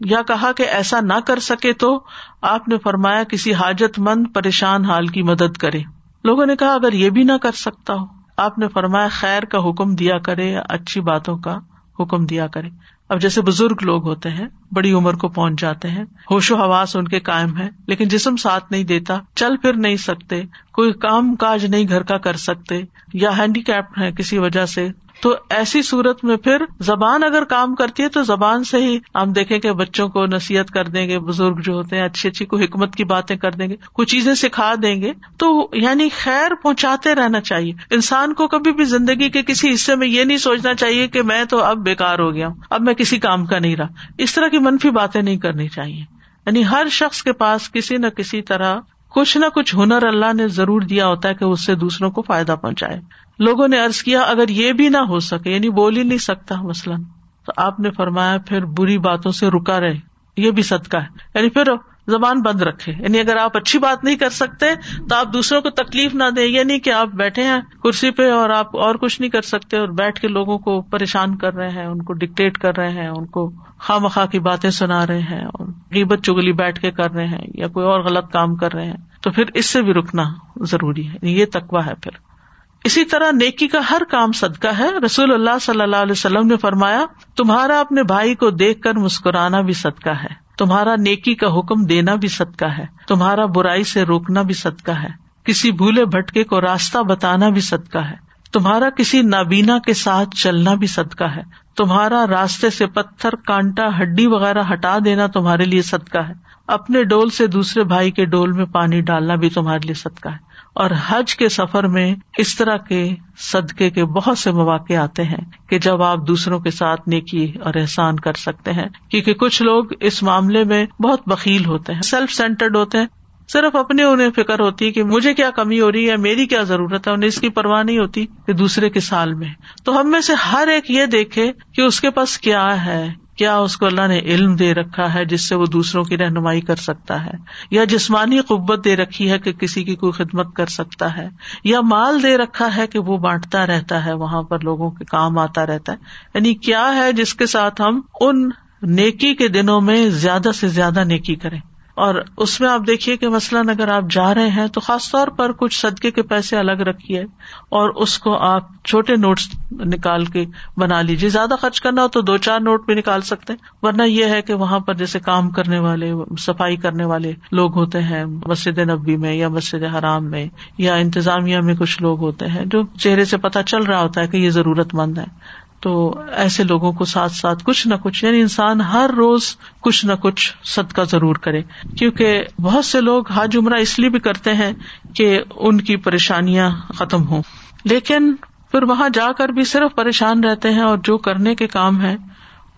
یا کہا کہ ایسا نہ کر سکے تو آپ نے فرمایا، کسی حاجت مند پریشان حال کی مدد کرے۔ لوگوں نے کہا، اگر یہ بھی نہ کر سکتا ہو، آپ نے فرمایا، خیر کا حکم دیا کرے یا اچھی باتوں کا حکم دیا کرے۔ اب جیسے بزرگ لوگ ہوتے ہیں، بڑی عمر کو پہنچ جاتے ہیں، ہوش و حواس ان کے قائم ہے لیکن جسم ساتھ نہیں دیتا، چل پھر نہیں سکتے، کوئی کام کاج نہیں گھر کا کر سکتے، یا ہینڈی کیپ ہے کسی وجہ سے تو ایسی صورت میں پھر زبان اگر کام کرتی ہے تو زبان سے ہی ہم دیکھیں کہ بچوں کو نصیحت کر دیں گے، بزرگ جو ہوتے ہیں، اچھی اچھی کو حکمت کی باتیں کر دیں گے کچھ چیزیں سکھا دیں گے، تو یعنی خیر پہنچاتے رہنا چاہیے۔ انسان کو کبھی بھی زندگی کے کسی حصے میں یہ نہیں سوچنا چاہیے کہ میں تو اب بےکار ہو گیا ہوں، اب میں کسی کام کا نہیں رہا۔ اس طرح کی منفی باتیں نہیں کرنی چاہیے۔ یعنی ہر شخص کے پاس کسی نہ کسی طرح کچھ نہ کچھ ہنر اللہ نے ضرور دیا ہوتا ہے کہ اس سے دوسروں کو فائدہ پہنچائے۔ لوگوں نے ارض کیا، اگر یہ بھی نہ ہو سکے یعنی بول ہی نہیں سکتا مثلاً، تو آپ نے فرمایا، پھر بری باتوں سے رکا رہے۔ یہ بھی صدقہ ہے۔ یعنی پھر زبان بند رکھے۔ یعنی اگر آپ اچھی بات نہیں کر سکتے، تو آپ دوسروں کو تکلیف نہ دیں۔ یہ نہیں کہ آپ بیٹھے ہیں کرسی پہ اور آپ اور کچھ نہیں کر سکتے اور بیٹھ کے لوگوں کو پریشان کر رہے ہیں، ان کو ڈکٹیٹ کر رہے ہیں، ان کو خواہ مخواہ کی باتیں سنا رہے ہیں، اور غیبت چگلی بیٹھ کے کر رہے ہیں یا کوئی اور غلط کام کر رہے ہیں۔ تو پھر اس سے بھی رکنا ضروری ہے۔ یعنی یہ تکوا ہے پھر۔ اسی طرح نیکی کا ہر کام صدقہ ہے۔ رسول اللہ صلی اللہ علیہ وسلم نے فرمایا، تمہارا اپنے بھائی کو دیکھ کر مسکرانا بھی صدقہ ہے۔ تمہارا نیکی کا حکم دینا بھی صدقہ ہے۔ تمہارا برائی سے روکنا بھی صدقہ ہے۔ کسی بھولے بھٹکے کو راستہ بتانا بھی صدقہ ہے۔ تمہارا کسی نابینا کے ساتھ چلنا بھی صدقہ ہے۔ تمہارا راستے سے پتھر، کانٹا، ہڈی وغیرہ ہٹا دینا تمہارے لیے صدقہ ہے۔ اپنے ڈول سے دوسرے بھائی کے ڈول میں پانی ڈالنا بھی تمہارے لیے صدقہ ہے۔ اور حج کے سفر میں اس طرح کے صدقے کے بہت سے مواقع آتے ہیں کہ جب آپ دوسروں کے ساتھ نیکی اور احسان کر سکتے ہیں، کیونکہ کچھ لوگ اس معاملے میں بہت بکیل ہوتے ہیں سیلف سینٹرڈ ہوتے ہیں۔ صرف اپنے انہیں فکر ہوتی ہے کہ مجھے کیا کمی ہو رہی ہے، میری کیا ضرورت ہے، انہیں اس کی پرواہ نہیں ہوتی کہ دوسرے کے سال میں۔ تو ہم میں سے ہر ایک یہ دیکھے کہ اس کے پاس کیا ہے۔ کیا اس کو اللہ نے علم دے رکھا ہے جس سے وہ دوسروں کی رہنمائی کر سکتا ہے؟ یا جسمانی قبت دے رکھی ہے کہ کسی کی کوئی خدمت کر سکتا ہے؟ یا مال دے رکھا ہے کہ وہ بانٹتا رہتا ہے، وہاں پر لوگوں کے کام آتا رہتا ہے؟ یعنی کیا ہے جس کے ساتھ ہم ان نیکی کے دنوں میں زیادہ سے زیادہ نیکی کریں؟ اور اس میں آپ دیکھیے کہ مثلاً اگر آپ جا رہے ہیں تو خاص طور پر کچھ صدقے کے پیسے الگ رکھیے اور اس کو آپ چھوٹے نوٹس نکال کے بنا لیجیے۔ زیادہ خرچ کرنا ہو تو دو چار نوٹ بھی نکال سکتے ہیں۔ ورنہ یہ ہے کہ وہاں پر جیسے کام کرنے والے، صفائی کرنے والے لوگ ہوتے ہیں مسجد نبی میں یا مسجد حرام میں یا انتظامیہ میں کچھ لوگ ہوتے ہیں جو چہرے سے پتہ چل رہا ہوتا ہے کہ یہ ضرورت مند ہے تو ایسے لوگوں کو ساتھ ساتھ کچھ نہ کچھ یعنی انسان ہر روز کچھ نہ کچھ صدقہ ضرور کرے۔ کیونکہ بہت سے لوگ حج عمرہ اس لیے بھی کرتے ہیں کہ ان کی پریشانیاں ختم ہوں۔ لیکن پھر وہاں جا کر بھی صرف پریشان رہتے ہیں اور جو کرنے کے کام ہے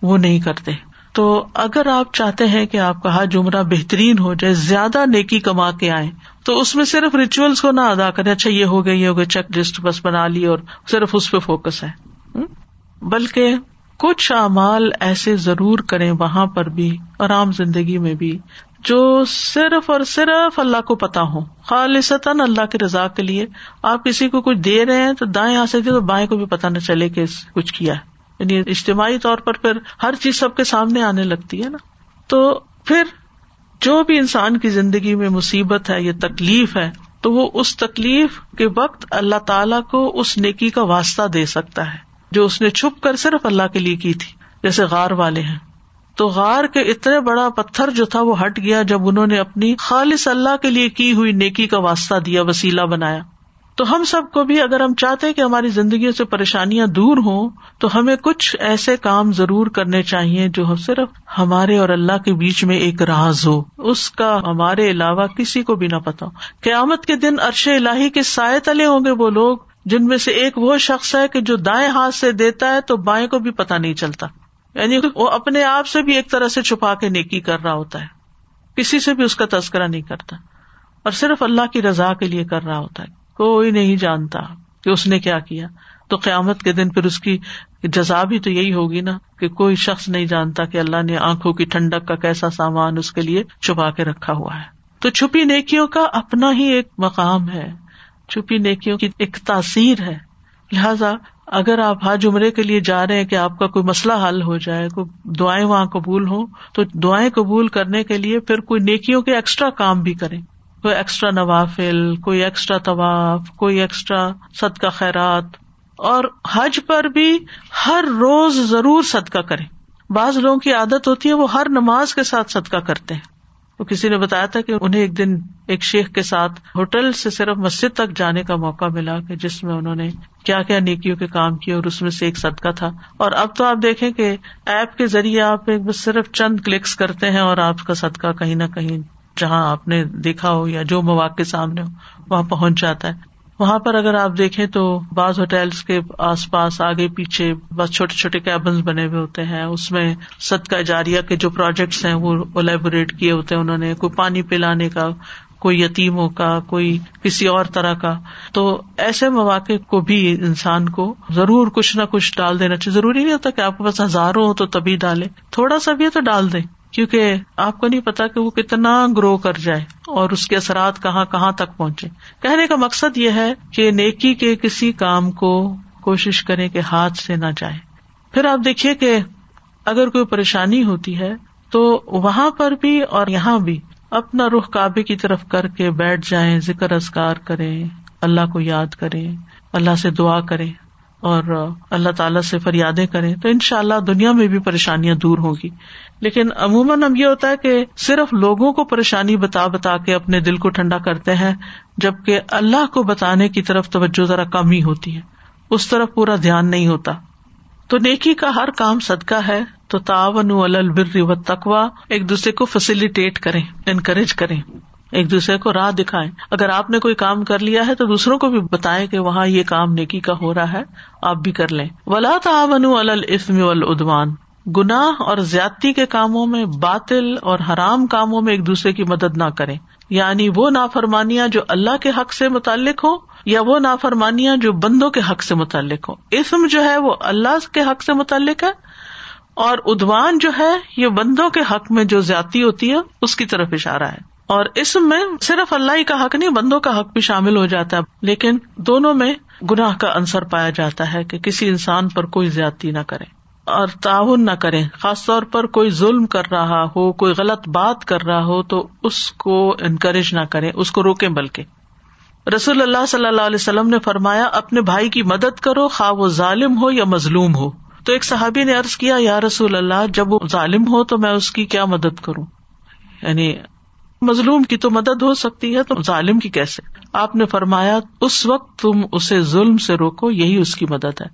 وہ نہیں کرتے۔ تو اگر آپ چاہتے ہیں کہ آپ کا حج عمرہ بہترین ہو جائے، زیادہ نیکی کما کے آئے تو اس میں صرف ریچولس کو نہ ادا کرے اچھا یہ ہو گیا یہ ہو گیا چیک لسٹ بس بنا لی اور صرف اس پہ فوکس ہے۔ بلکہ کچھ اعمال ایسے ضرور کریں وہاں پر بھی اور عام زندگی میں بھی، جو صرف اور صرف اللہ کو پتا ہو خالصتاً اللہ کی رضا کے لیے آپ کسی کو کچھ دے رہے ہیں تو دائیں آ سکتے تو بائیں کو بھی پتا نہ چلے کہ کچھ کیا ہے۔ یعنی اجتماعی طور پر پھر ہر چیز سب کے سامنے آنے لگتی ہے نا۔ تو پھر جو بھی انسان کی زندگی میں مصیبت ہے یا تکلیف ہے، تو وہ اس تکلیف کے وقت اللہ تعالی کو اس نیکی کا واسطہ دے سکتا ہے۔ جو اس نے چھپ کر صرف اللہ کے لیے کی تھی، جیسے غار والے ہیں۔ تو غار کے اتنے بڑا پتھر جو تھا وہ ہٹ گیا جب انہوں نے اپنی خالص اللہ کے لیے کی ہوئی نیکی کا واسطہ دیا، وسیلہ بنایا۔ تو ہم سب کو بھی اگر ہم چاہتے کہ ہماری زندگی سے پریشانیاں دور ہوں، تو ہمیں کچھ ایسے کام ضرور کرنے چاہیے جو صرف ہمارے اور اللہ کے بیچ میں ایک راز ہو۔ اس کا ہمارے علاوہ کسی کو بھی نہ پتا۔ قیامت کے دن عرش الہی کے سائے تلے ہوں گے وہ لوگ۔ جن میں سے ایک وہ شخص ہے کہ جو دائیں ہاتھ سے دیتا ہے تو بائیں کو بھی پتا نہیں چلتا۔ یعنی وہ اپنے آپ سے بھی ایک طرح سے چھپا کے نیکی کر رہا ہوتا ہے۔ کسی سے بھی اس کا تذکرہ نہیں کرتا۔ اور صرف اللہ کی رضا کے لیے کر رہا ہوتا ہے۔ کوئی نہیں جانتا کہ اس نے کیا کیا۔ تو قیامت کے دن پھر اس کی جزا بھی تو یہی ہوگی نا کہ کوئی شخص نہیں جانتا کہ اللہ نے آنکھوں کی ٹھنڈک کا کیسا سامان اس کے لیے چھپا کے رکھا ہوا ہے۔ تو چھپی نیکیوں کا اپنا ہی ایک مقام ہے۔ چھپی نیکیوں کی ایک تاثیر ہے۔ لہذا اگر آپ حج عمرے کے لیے جا رہے ہیں کہ آپ کا کوئی مسئلہ حل ہو جائے، کوئی دعائیں وہاں قبول ہو تو دعائیں قبول کرنے کے لیے پھر کوئی نیکیوں کے ایکسٹرا کام بھی کریں۔ کوئی ایکسٹرا نوافل، کوئی ایکسٹرا طواف، کوئی ایکسٹرا صدقہ خیرات۔ اور حج پر بھی ہر روز ضرور صدقہ کریں۔ بعض لوگوں کی عادت ہوتی ہے وہ ہر نماز کے ساتھ صدقہ کرتے ہیں۔ وہ کسی نے بتایا تھا کہ انہیں ایک دن ایک شیخ کے ساتھ ہوٹل سے صرف مسجد تک جانے کا موقع ملا کہ جس میں انہوں نے کیا کیا نیکیوں کے کام کیے اور اس میں سے ایک صدقہ تھا۔ اور اب تو آپ دیکھیں کہ ایپ کے ذریعے آپ ایک صرف چند کلکس کرتے ہیں اور آپ کا صدقہ کہیں نہ کہیں جہاں آپ نے دیکھا ہو یا جو مواقع سامنے ہو، وہاں پہنچ جاتا ہے۔ وہاں پر اگر آپ دیکھیں تو بعض ہوٹلس کے آس پاس آگے پیچھے بس چھوٹے چھوٹے کیبنس بنے ہوئے ہوتے ہیں۔ اس میں صدقہ جاریہ کے جو پروجیکٹس ہیں وہ الیبوریٹ کیے ہوتے ہیں انہوں نے۔ کوئی پانی پلانے کا، کوئی یتیموں کا، کوئی کسی اور طرح کا۔ تو ایسے مواقع کو بھی انسان کو ضرور کچھ نہ کچھ ڈال دینا چاہیے۔ ضروری نہیں ہوتا کہ آپ کے پاس ہزاروں ہو تو تبھی ڈالے تھوڑا سا بھی تو ڈال دیں۔ کیونکہ آپ کو نہیں پتا کہ وہ کتنا گرو کر جائے اور اس کے اثرات کہاں کہاں تک پہنچے۔ کہنے کا مقصد یہ ہے کہ نیکی کے کسی کام کو کوشش کرے کہ ہاتھ سے نہ جائے۔ پھر آپ دیکھیے کہ اگر کوئی پریشانی ہوتی ہے تو وہاں پر بھی اور یہاں بھی اپنا رخ کعبے کی طرف کر کے بیٹھ جائیں، ذکر ازکار کرے اللہ کو یاد کرے اللہ سے دعا کرے اور اللہ تعالیٰ سے فریادیں کریں تو ان شاء اللہ دنیا میں بھی پریشانیاں دور ہوگی لیکن عموماً اب یہ ہوتا ہے کہ صرف لوگوں کو پریشانی بتا بتا کے اپنے دل کو ٹھنڈا کرتے ہیں، جبکہ اللہ کو بتانے کی طرف توجہ ذرا کم ہی ہوتی ہے۔ اس طرف پورا دھیان نہیں ہوتا۔ تو نیکی کا ہر کام صدقہ ہے۔ تو تعاون البر و تقوا ایک دوسرے کو فیسلٹیٹ کریں انکریج کریں۔ ایک دوسرے کو راہ دکھائے اگر آپ نے کوئی کام کر لیا ہے تو دوسروں کو بھی بتائیں کہ وہاں یہ کام نیکی کا ہو رہا ہے، آپ بھی کر لیں۔ ولا تعاون السم ودوان گناہ اور زیادتی کے کاموں میں، باطل اور حرام کاموں میں ایک دوسرے کی مدد نہ کریں۔ یعنی وہ نافرمانیاں جو اللہ کے حق سے متعلق ہو یا وہ نافرمانیاں جو بندوں کے حق سے متعلق ہو اسم جو ہے وہ اللہ کے حق سے متعلق ہے، اور ادوان جو ہے یہ بندوں کے حق میں جو زیادتی ہوتی ہے، اس کی طرف اشارہ ہے۔ اور اس میں صرف اللہ ہی کا حق نہیں، بندوں کا حق بھی شامل ہو جاتا ہے۔ لیکن دونوں میں گناہ کا انصر پایا جاتا ہے کہ کسی انسان پر کوئی زیادتی نہ کرے اور تعاون نہ کریں خاص طور پر کوئی ظلم کر رہا ہو، کوئی غلط بات کر رہا ہو تو اس کو انکریج نہ کریں اس کو روکیں بلکہ۔ رسول اللہ صلی اللہ علیہ وسلم نے فرمایا، اپنے بھائی کی مدد کرو، خواہ وہ ظالم ہو یا مظلوم ہو۔ تو ایک صحابی نے ارض کیا، یا رسول اللہ، جب وہ ظالم ہو تو میں اس کی کیا مدد کروں؟ یعنی مظلوم کی تو مدد ہو سکتی ہے، تو ظالم کی کیسے؟ آپ نے فرمایا، اس وقت تم اسے ظلم سے روکو، یہی اس کی مدد ہے۔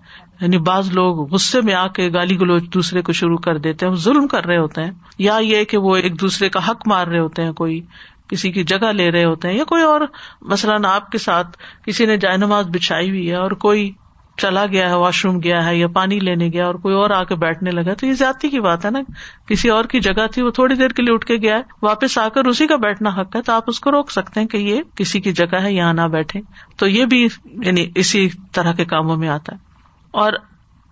یعنی بعض لوگ غصے میں آ کے گالی گلوچ دوسرے کو شروع کر دیتے ہیں، ظلم کر رہے ہوتے ہیں۔ یا یہ کہ وہ ایک دوسرے کا حق مار رہے ہوتے ہیں، کوئی کسی کی جگہ لے رہے ہوتے ہیں، یا کوئی اور، مثلاً آپ کے ساتھ کسی نے جائے نماز بچھائی ہوئی ہے اور کوئی چلا گیا ہے، واش روم گیا ہے یا پانی لینے گیا اور کوئی اور آ کے بیٹھنے لگا، تو یہ زیادتی کی بات ہے نا۔ کسی اور کی جگہ تھی، وہ تھوڑی دیر کے لیے اٹھ کے گیا ہے، واپس آ کر اسی کا بیٹھنا حق ہے، تو آپ اس کو روک سکتے ہیں کہ یہ کسی کی جگہ ہے، یہاں نہ بیٹھے۔ تو یہ بھی یعنی اسی طرح کے کاموں میں آتا ہے۔ اور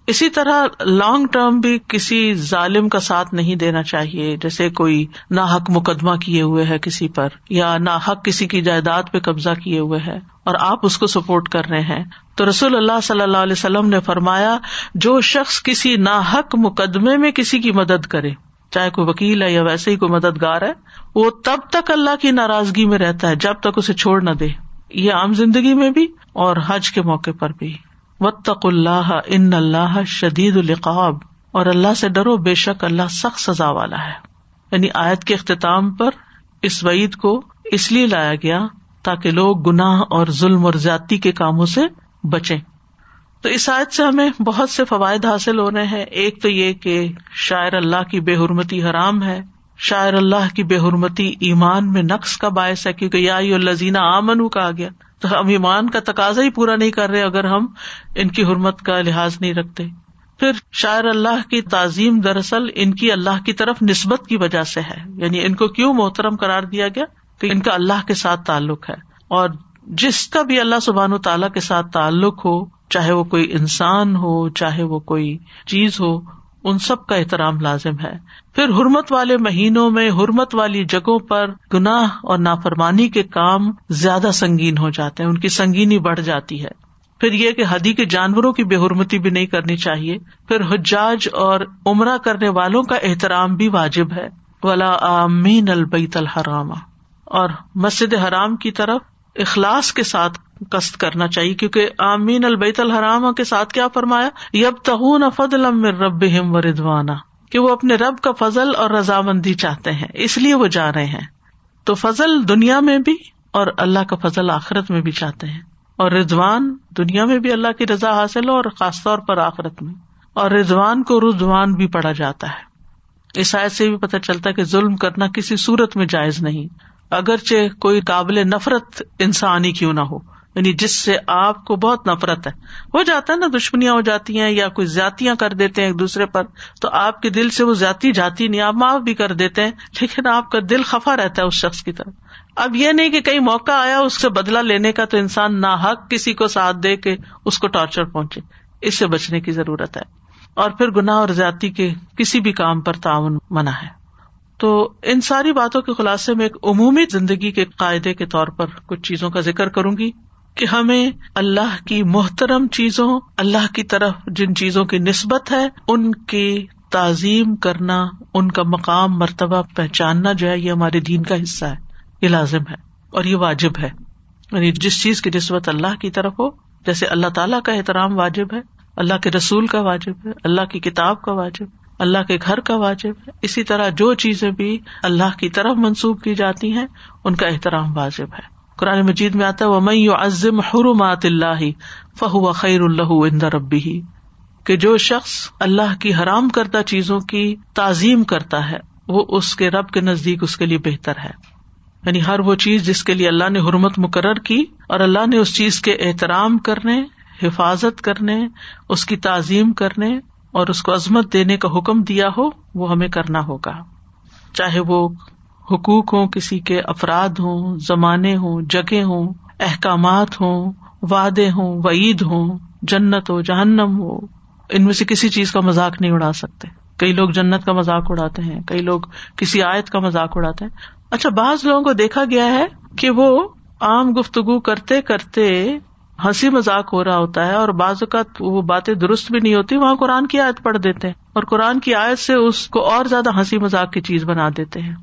اسی طرح لانگ ٹرم بھی کسی ظالم کا ساتھ نہیں دینا چاہیے، جیسے کوئی نا حق مقدمہ کیے ہوئے ہے کسی پر، یا نا حق کسی کی جائیداد پہ قبضہ کیے ہوئے ہے، اور آپ اس کو سپورٹ کر رہے ہیں۔ تو رسول اللہ صلی اللہ علیہ وسلم نے فرمایا، جو شخص کسی نا حق مقدمے میں کسی کی مدد کرے، چاہے کوئی وکیل ہے یا ویسے ہی کوئی مددگار ہے، وہ تب تک اللہ کی ناراضگی میں رہتا ہے، جب تک اسے چھوڑ نہ دے۔ یہ عام زندگی میں بھی اور حج کے موقع پر بھی۔ وطق اللہ ان اللہ شدید القاب اور اللہ سے ڈرو، بے شک اللہ سخت سزا والا ہے۔ یعنی آیت کے اختتام پر اس وعید کو اس لیے لایا گیا تاکہ لوگ گناہ اور ظلم اور زیادتی کے کاموں سے بچیں۔ تو اس آیت سے ہمیں بہت سے فوائد حاصل ہو رہے ہیں۔ ایک تو یہ کہ شاعر اللہ کی بے حرمتی حرام ہے۔ شاعر اللہ کی بے حرمتی ایمان میں نقص کا باعث ہے، کیونکہ یا لذینہ آمن کہا گیا۔ تو ہم ایمان کا تقاضا ہی پورا نہیں کر رہے اگر ہم ان کی حرمت کا لحاظ نہیں رکھتے۔ پھر شاعر اللہ کی تعظیم دراصل ان کی اللہ کی طرف نسبت کی وجہ سے ہے۔ یعنی ان کو کیوں محترم قرار دیا گیا؟ کہ ان کا اللہ کے ساتھ تعلق ہے۔ اور جس کا بھی اللہ سبحان و تعالیٰ کے ساتھ تعلق ہو، چاہے وہ کوئی انسان ہو، چاہے وہ کوئی چیز ہو، ان سب کا احترام لازم ہے۔ پھر حرمت والے مہینوں میں، حرمت والی جگہوں پر گناہ اور نافرمانی کے کام زیادہ سنگین ہو جاتے ہیں، ان کی سنگینی بڑھ جاتی ہے۔ پھر یہ کہ حدی کے جانوروں کی بے حرمتی بھی نہیں کرنی چاہیے۔ پھر حجاج اور عمرہ کرنے والوں کا احترام بھی واجب ہے۔ ولا آمین البیت الحرام۔ اور مسجد حرام کی طرف اخلاص کے ساتھ کست کرنا چاہیے، کیونکہ آمین البیت الحرام کے ساتھ کیا فرمایا؟ یب تہون فضل رب و ردوانا کہ وہ اپنے رب کا فضل اور رضامندی چاہتے ہیں، اس لیے وہ جا رہے ہیں۔ تو فضل دنیا میں بھی اور اللہ کا فضل آخرت میں بھی چاہتے ہیں۔ اور رضوان دنیا میں بھی اللہ کی رضا حاصل ہو اور خاص طور پر آخرت میں۔ اور رضوان کو رضوان بھی پڑا جاتا ہے۔ اس آیت سے بھی پتہ چلتا ہے کہ ظلم کرنا کسی صورت میں جائز نہیں۔ اگرچہ کوئی قابل نفرت انسانی کیوں نہ ہو یعنی جس سے آپ کو بہت نفرت ہے۔ ہو جاتا ہے نا، دشمنیاں ہو جاتی ہیں یا کوئی زیاتیاں کر دیتے ہیں ایک دوسرے پر، تو آپ کے دل سے وہ زیادتی جاتی نہیں، آپ معاف بھی کر دیتے ہیں، لیکن آپ کا دل خفا رہتا ہے اس شخص کی طرف۔ اب یہ نہیں کہ کئی موقع آیا اس سے بدلا لینے کا تو انسان نہ حق کسی کو ساتھ دے کے اس کو ٹارچر پہنچے۔ اس سے بچنے کی ضرورت ہے۔ اور پھر گناہ اور زیادتی کے کسی بھی کام پر تعاون منع ہے۔ تو ان ساری باتوں کے خلاصے میں ایک عمومی زندگی کے قاعدے کے طور پر کچھ چیزوں کا ذکر کروں گی کہ ہمیں اللہ کی محترم چیزوں، اللہ کی طرف جن چیزوں کی نسبت ہے، ان کی تعظیم کرنا، ان کا مقام، مرتبہ پہچاننا جو ہے، یہ ہمارے دین کا حصہ ہے، یہ لازم ہے اور یہ واجب ہے۔ یعنی جس چیز کی نسبت اللہ کی طرف ہو، جیسے اللہ تعالیٰ کا احترام واجب ہے، اللہ کے رسول کا واجب ہے، اللہ کی کتاب کا واجب ہے اللہ کے گھر کا واجب ہے۔ اسی طرح جو چیزیں بھی اللہ کی طرف منسوخ کی جاتی ہیں، ان کا احترام واجب ہے۔ قرآن مجید میں آتا ہے وہ عزم حرمات اللہ فہو خیر اللہ اند ربی ہی کہ جو شخص اللہ کی حرام کردہ چیزوں کی تعظیم کرتا ہے، وہ اس کے رب کے نزدیک اس کے لیے بہتر ہے۔ یعنی ہر وہ چیز جس کے لیے اللہ نے حرمت مقرر کی اور اللہ نے اس چیز کے احترام کرنے، حفاظت کرنے، اس کی تعظیم کرنے اور اس کو عظمت دینے کا حکم دیا ہو، وہ ہمیں کرنا ہوگا۔ چاہے وہ حقوق ہوں کسی کے افراد ہوں، زمانے ہوں، جگہ ہوں، احکامات ہوں، وعدے ہوں، وعید ہوں، جنت ہو، جہنم ہو، ان میں سے کسی چیز کا مذاق نہیں اڑا سکتے۔ کئی لوگ جنت کا مذاق اڑاتے ہیں، کئی لوگ کسی آیت کا مذاق اڑاتے ہیں۔ اچھا بعض لوگوں کو دیکھا گیا ہے کہ وہ عام گفتگو کرتے کرتے ہنسی مذاق ہو رہا ہوتا ہے اور بعض اوقات وہ باتیں درست بھی نہیں ہوتی، وہاں قرآن کی آیت پڑھ دیتے ہیں اور قرآن کی آیت سے اس کو اور زیادہ ہنسی مذاق کی چیز بنا دیتے ہیں۔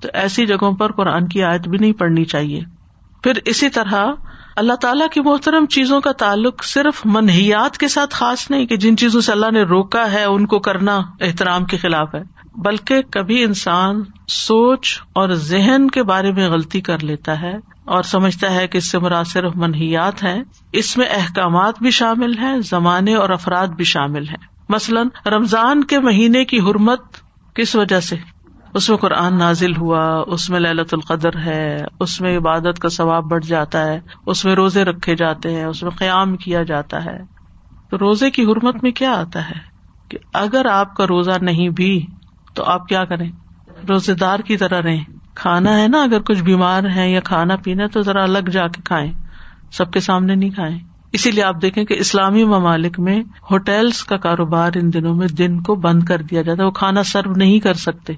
تو ایسی جگہوں پر قرآن کی آیت بھی نہیں پڑھنی چاہیے۔ پھر اسی طرح اللہ تعالیٰ کی محترم چیزوں کا تعلق صرف منحیات کے ساتھ خاص نہیں کہ جن چیزوں سے اللہ نے روکا ہے، ان کو کرنا احترام کے خلاف ہے، بلکہ کبھی انسان سوچ اور ذہن کے بارے میں غلطی کر لیتا ہے۔ اور سمجھتا ہے کہ اس سے مراد صرف منحیات ہیں۔ اس میں احکامات بھی شامل ہیں، زمانے اور افراد بھی شامل ہیں۔ مثلاً، رمضان کے مہینے کی حرمت کس وجہ سے؟ اس میں قرآن نازل ہوا، اس میں للت القدر ہے، اس میں عبادت کا ثواب بڑھ جاتا ہے، اس میں روزے رکھے جاتے ہیں، اس میں قیام کیا جاتا ہے۔ تو روزے کی حرمت میں کیا آتا ہے؟ کہ اگر آپ کا روزہ نہیں بھی، تو آپ کیا کریں؟ روزے دار کی طرح رہیں۔ کھانا ہے نا، اگر کچھ بیمار ہے یا کھانا پینا تو ذرا الگ جا کے کھائیں۔ سب کے سامنے نہیں کھائیں۔ اسی لیے آپ دیکھیں کہ اسلامی ممالک میں ہوٹلس کا کاروبار ان دنوں میں دن کو بند کر دیا جاتا ہے۔ وہ کھانا سرو نہیں کر سکتے۔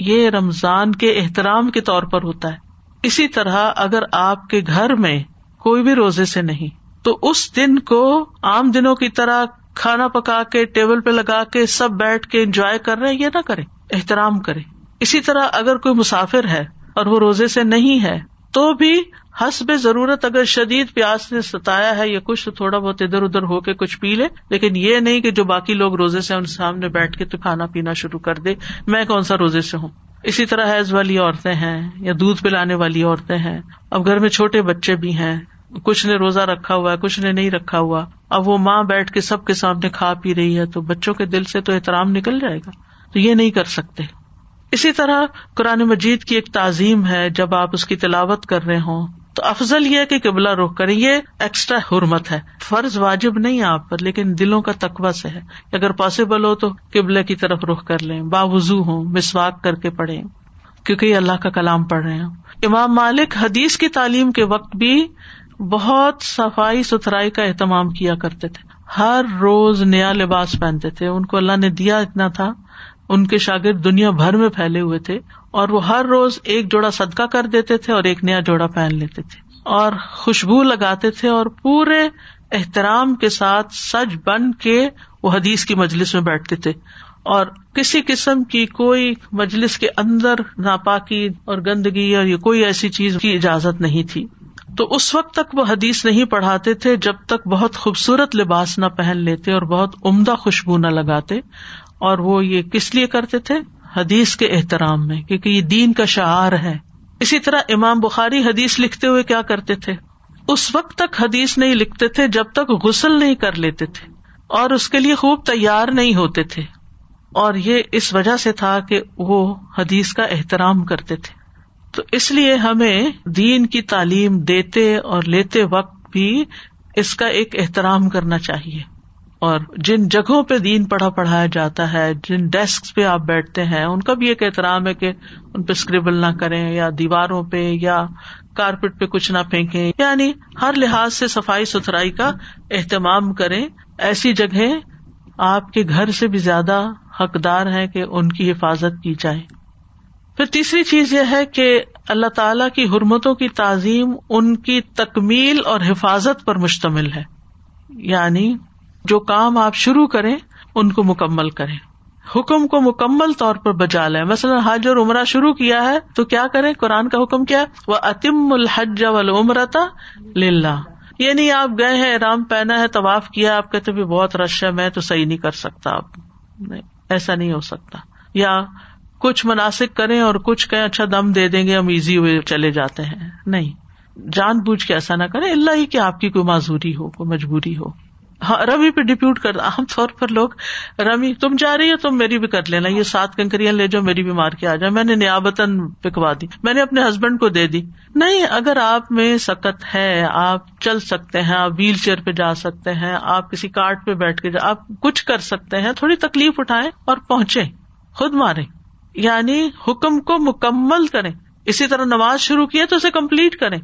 یہ رمضان کے احترام کے طور پر ہوتا ہے۔ اسی طرح اگر آپ کے گھر میں کوئی بھی روزے سے نہیں، تو اس دن کو عام دنوں کی طرح کھانا پکا کے، ٹیبل پہ لگا کے، سب بیٹھ کے انجوائے کر رہے یہ نہ کرے احترام کرے اسی طرح اگر کوئی مسافر ہے اور وہ روزے سے نہیں ہے، تو بھی حسب ضرورت اگر شدید پیاس نے ستایا ہے یا کچھ تھوڑا بہت ادھر ادھر ہو کے کچھ پی لے۔ لیکن یہ نہیں کہ جو باقی لوگ روزے سے ان سامنے بیٹھ کے تو کھانا پینا شروع کر دے۔ میں کون سا روزے سے ہوں؟ اسی طرح حیض والی عورتیں ہیں یا دودھ پلانے والی عورتیں ہیں۔ اب گھر میں چھوٹے بچے بھی ہیں۔ کچھ نے روزہ رکھا ہوا ہے، کچھ نے نہیں رکھا ہوا۔ اب وہ ماں بیٹھ کے سب کے سامنے کھا پی رہی ہے تو بچوں کے دل سے تو احترام نکل جائے گا۔ تو یہ نہیں کر سکتے۔ اسی طرح قرآن مجید کی ایک تعظیم ہے، جب آپ اس کی تلاوت کر رہے ہوں، تو افضل یہ کہ قبلہ رخ کریں، یہ ایکسٹرا حرمت ہے۔ فرض واجب نہیں آپ پر، لیکن دلوں کا تقوی سے ہے۔ اگر پاسبل ہو تو قبل کی طرف رخ کر لیں، باوضو ہوں، مسواک کر کے پڑھے کیونکہ یہ اللہ کا کلام پڑھ رہے ہیں امام مالک حدیث کی تعلیم کے وقت بھی بہت صفائی ستھرائی کا اہتمام کیا کرتے تھے۔ ہر روز نیا لباس پہنتے تھے، ان کو اللہ نے دیا اتنا تھا ان کے شاگرد دنیا بھر میں پھیلے ہوئے تھے اور وہ ہر روز ایک جوڑا صدقہ کر دیتے تھے اور ایک نیا جوڑا پہن لیتے تھے اور خوشبو لگاتے تھے اور پورے احترام کے ساتھ سج بن کے وہ حدیث کی مجلس میں بیٹھتے تھے اور کسی قسم کی کوئی مجلس کے اندر ناپاکی اور گندگی اور یہ کوئی ایسی چیز کی اجازت نہیں تھی۔ تو اس وقت تک وہ حدیث نہیں پڑھاتے تھے جب تک بہت خوبصورت لباس نہ پہن لیتے اور بہت عمدہ خوشبو نہ لگاتے اور وہ یہ کس لیے کرتے تھے؟ حدیث کے احترام میں، کیونکہ یہ دین کا شعار ہے۔ اسی طرح امام بخاری حدیث لکھتے ہوئے کیا کرتے تھے؟ اس وقت تک حدیث نہیں لکھتے تھے جب تک غسل نہیں کر لیتے تھے، اور اس کے لیے خوب تیار نہیں ہوتے تھے۔ اور یہ اس وجہ سے تھا کہ وہ حدیث کا احترام کرتے تھے۔ تو اس لیے ہمیں دین کی تعلیم دیتے اور لیتے وقت بھی اس کا ایک احترام کرنا چاہیے۔ اور جن جگہوں پہ دین پڑھا پڑھایا جاتا ہے، جن ڈیسک پہ آپ بیٹھتے ہیں، ان کا بھی ایک احترام ہے کہ ان پہ اسکریبل نہ کریں یا دیواروں پہ یا کارپیٹ پہ کچھ نہ پھینکیں۔ یعنی ہر لحاظ سے صفائی ستھرائی کا اہتمام کریں۔ ایسی جگہ آپ کے گھر سے بھی زیادہ حقدار ہے کہ ان کی حفاظت کی جائے۔ پھر تیسری چیز یہ ہے کہ اللہ تعالی کی حرمتوں کی تعظیم ان کی تکمیل اور حفاظت پر مشتمل ہے۔ یعنی جو کام آپ شروع کریں، ان کو مکمل کریں۔ حکم کو مکمل طور پر بجا لیں۔ مثلاً حج اور عمرہ شروع کیا ہے، تو کیا کریں؟ قرآن کا حکم کیا وہ اتم الحج والعمرتا للہ یعنی آپ گئے ہیں رام پہنا ہے، طواف کیا آپ کہتے بھی بہت رش ہے، میں تو صحیح نہیں کر سکتا۔ آپ ایسا نہیں ہو سکتا۔ یا کچھ مناسب کریں اور کچھ کہ اچھا دم دے دیں گے، ہم ایزی ہوئے، چلے جاتے ہیں۔ نہیں، جان بوجھ کے ایسا نہ کریں۔ اللہ ہی کہ آپ کی کوئی معذوری ہو، کوئی مجبوری ہو۔ ہاں رمی پہ ڈپیوٹ کر، عام طور پر لوگ رمی تم جا رہی ہو تم میری بھی کر لینا، یہ سات کنکریاں لے جاؤ، میری بھی مار کے آ جائے میں نے نیابتن پکوا دی، میں نے اپنے ہسبینڈ کو دے دی۔ نہیں، اگر آپ میں سکت ہے، آپ چل سکتے ہیں، آپ ویل چیئر پہ جا سکتے ہیں، آپ کسی کارٹ پہ بیٹھ کے جا، آپ کچھ کر سکتے ہیں، تھوڑی تکلیف اٹھائیں اور پہنچے خود مارے یعنی حکم کو مکمل کریں۔ اسی طرح نماز شروع کی تو اسے کمپلیٹ کریں۔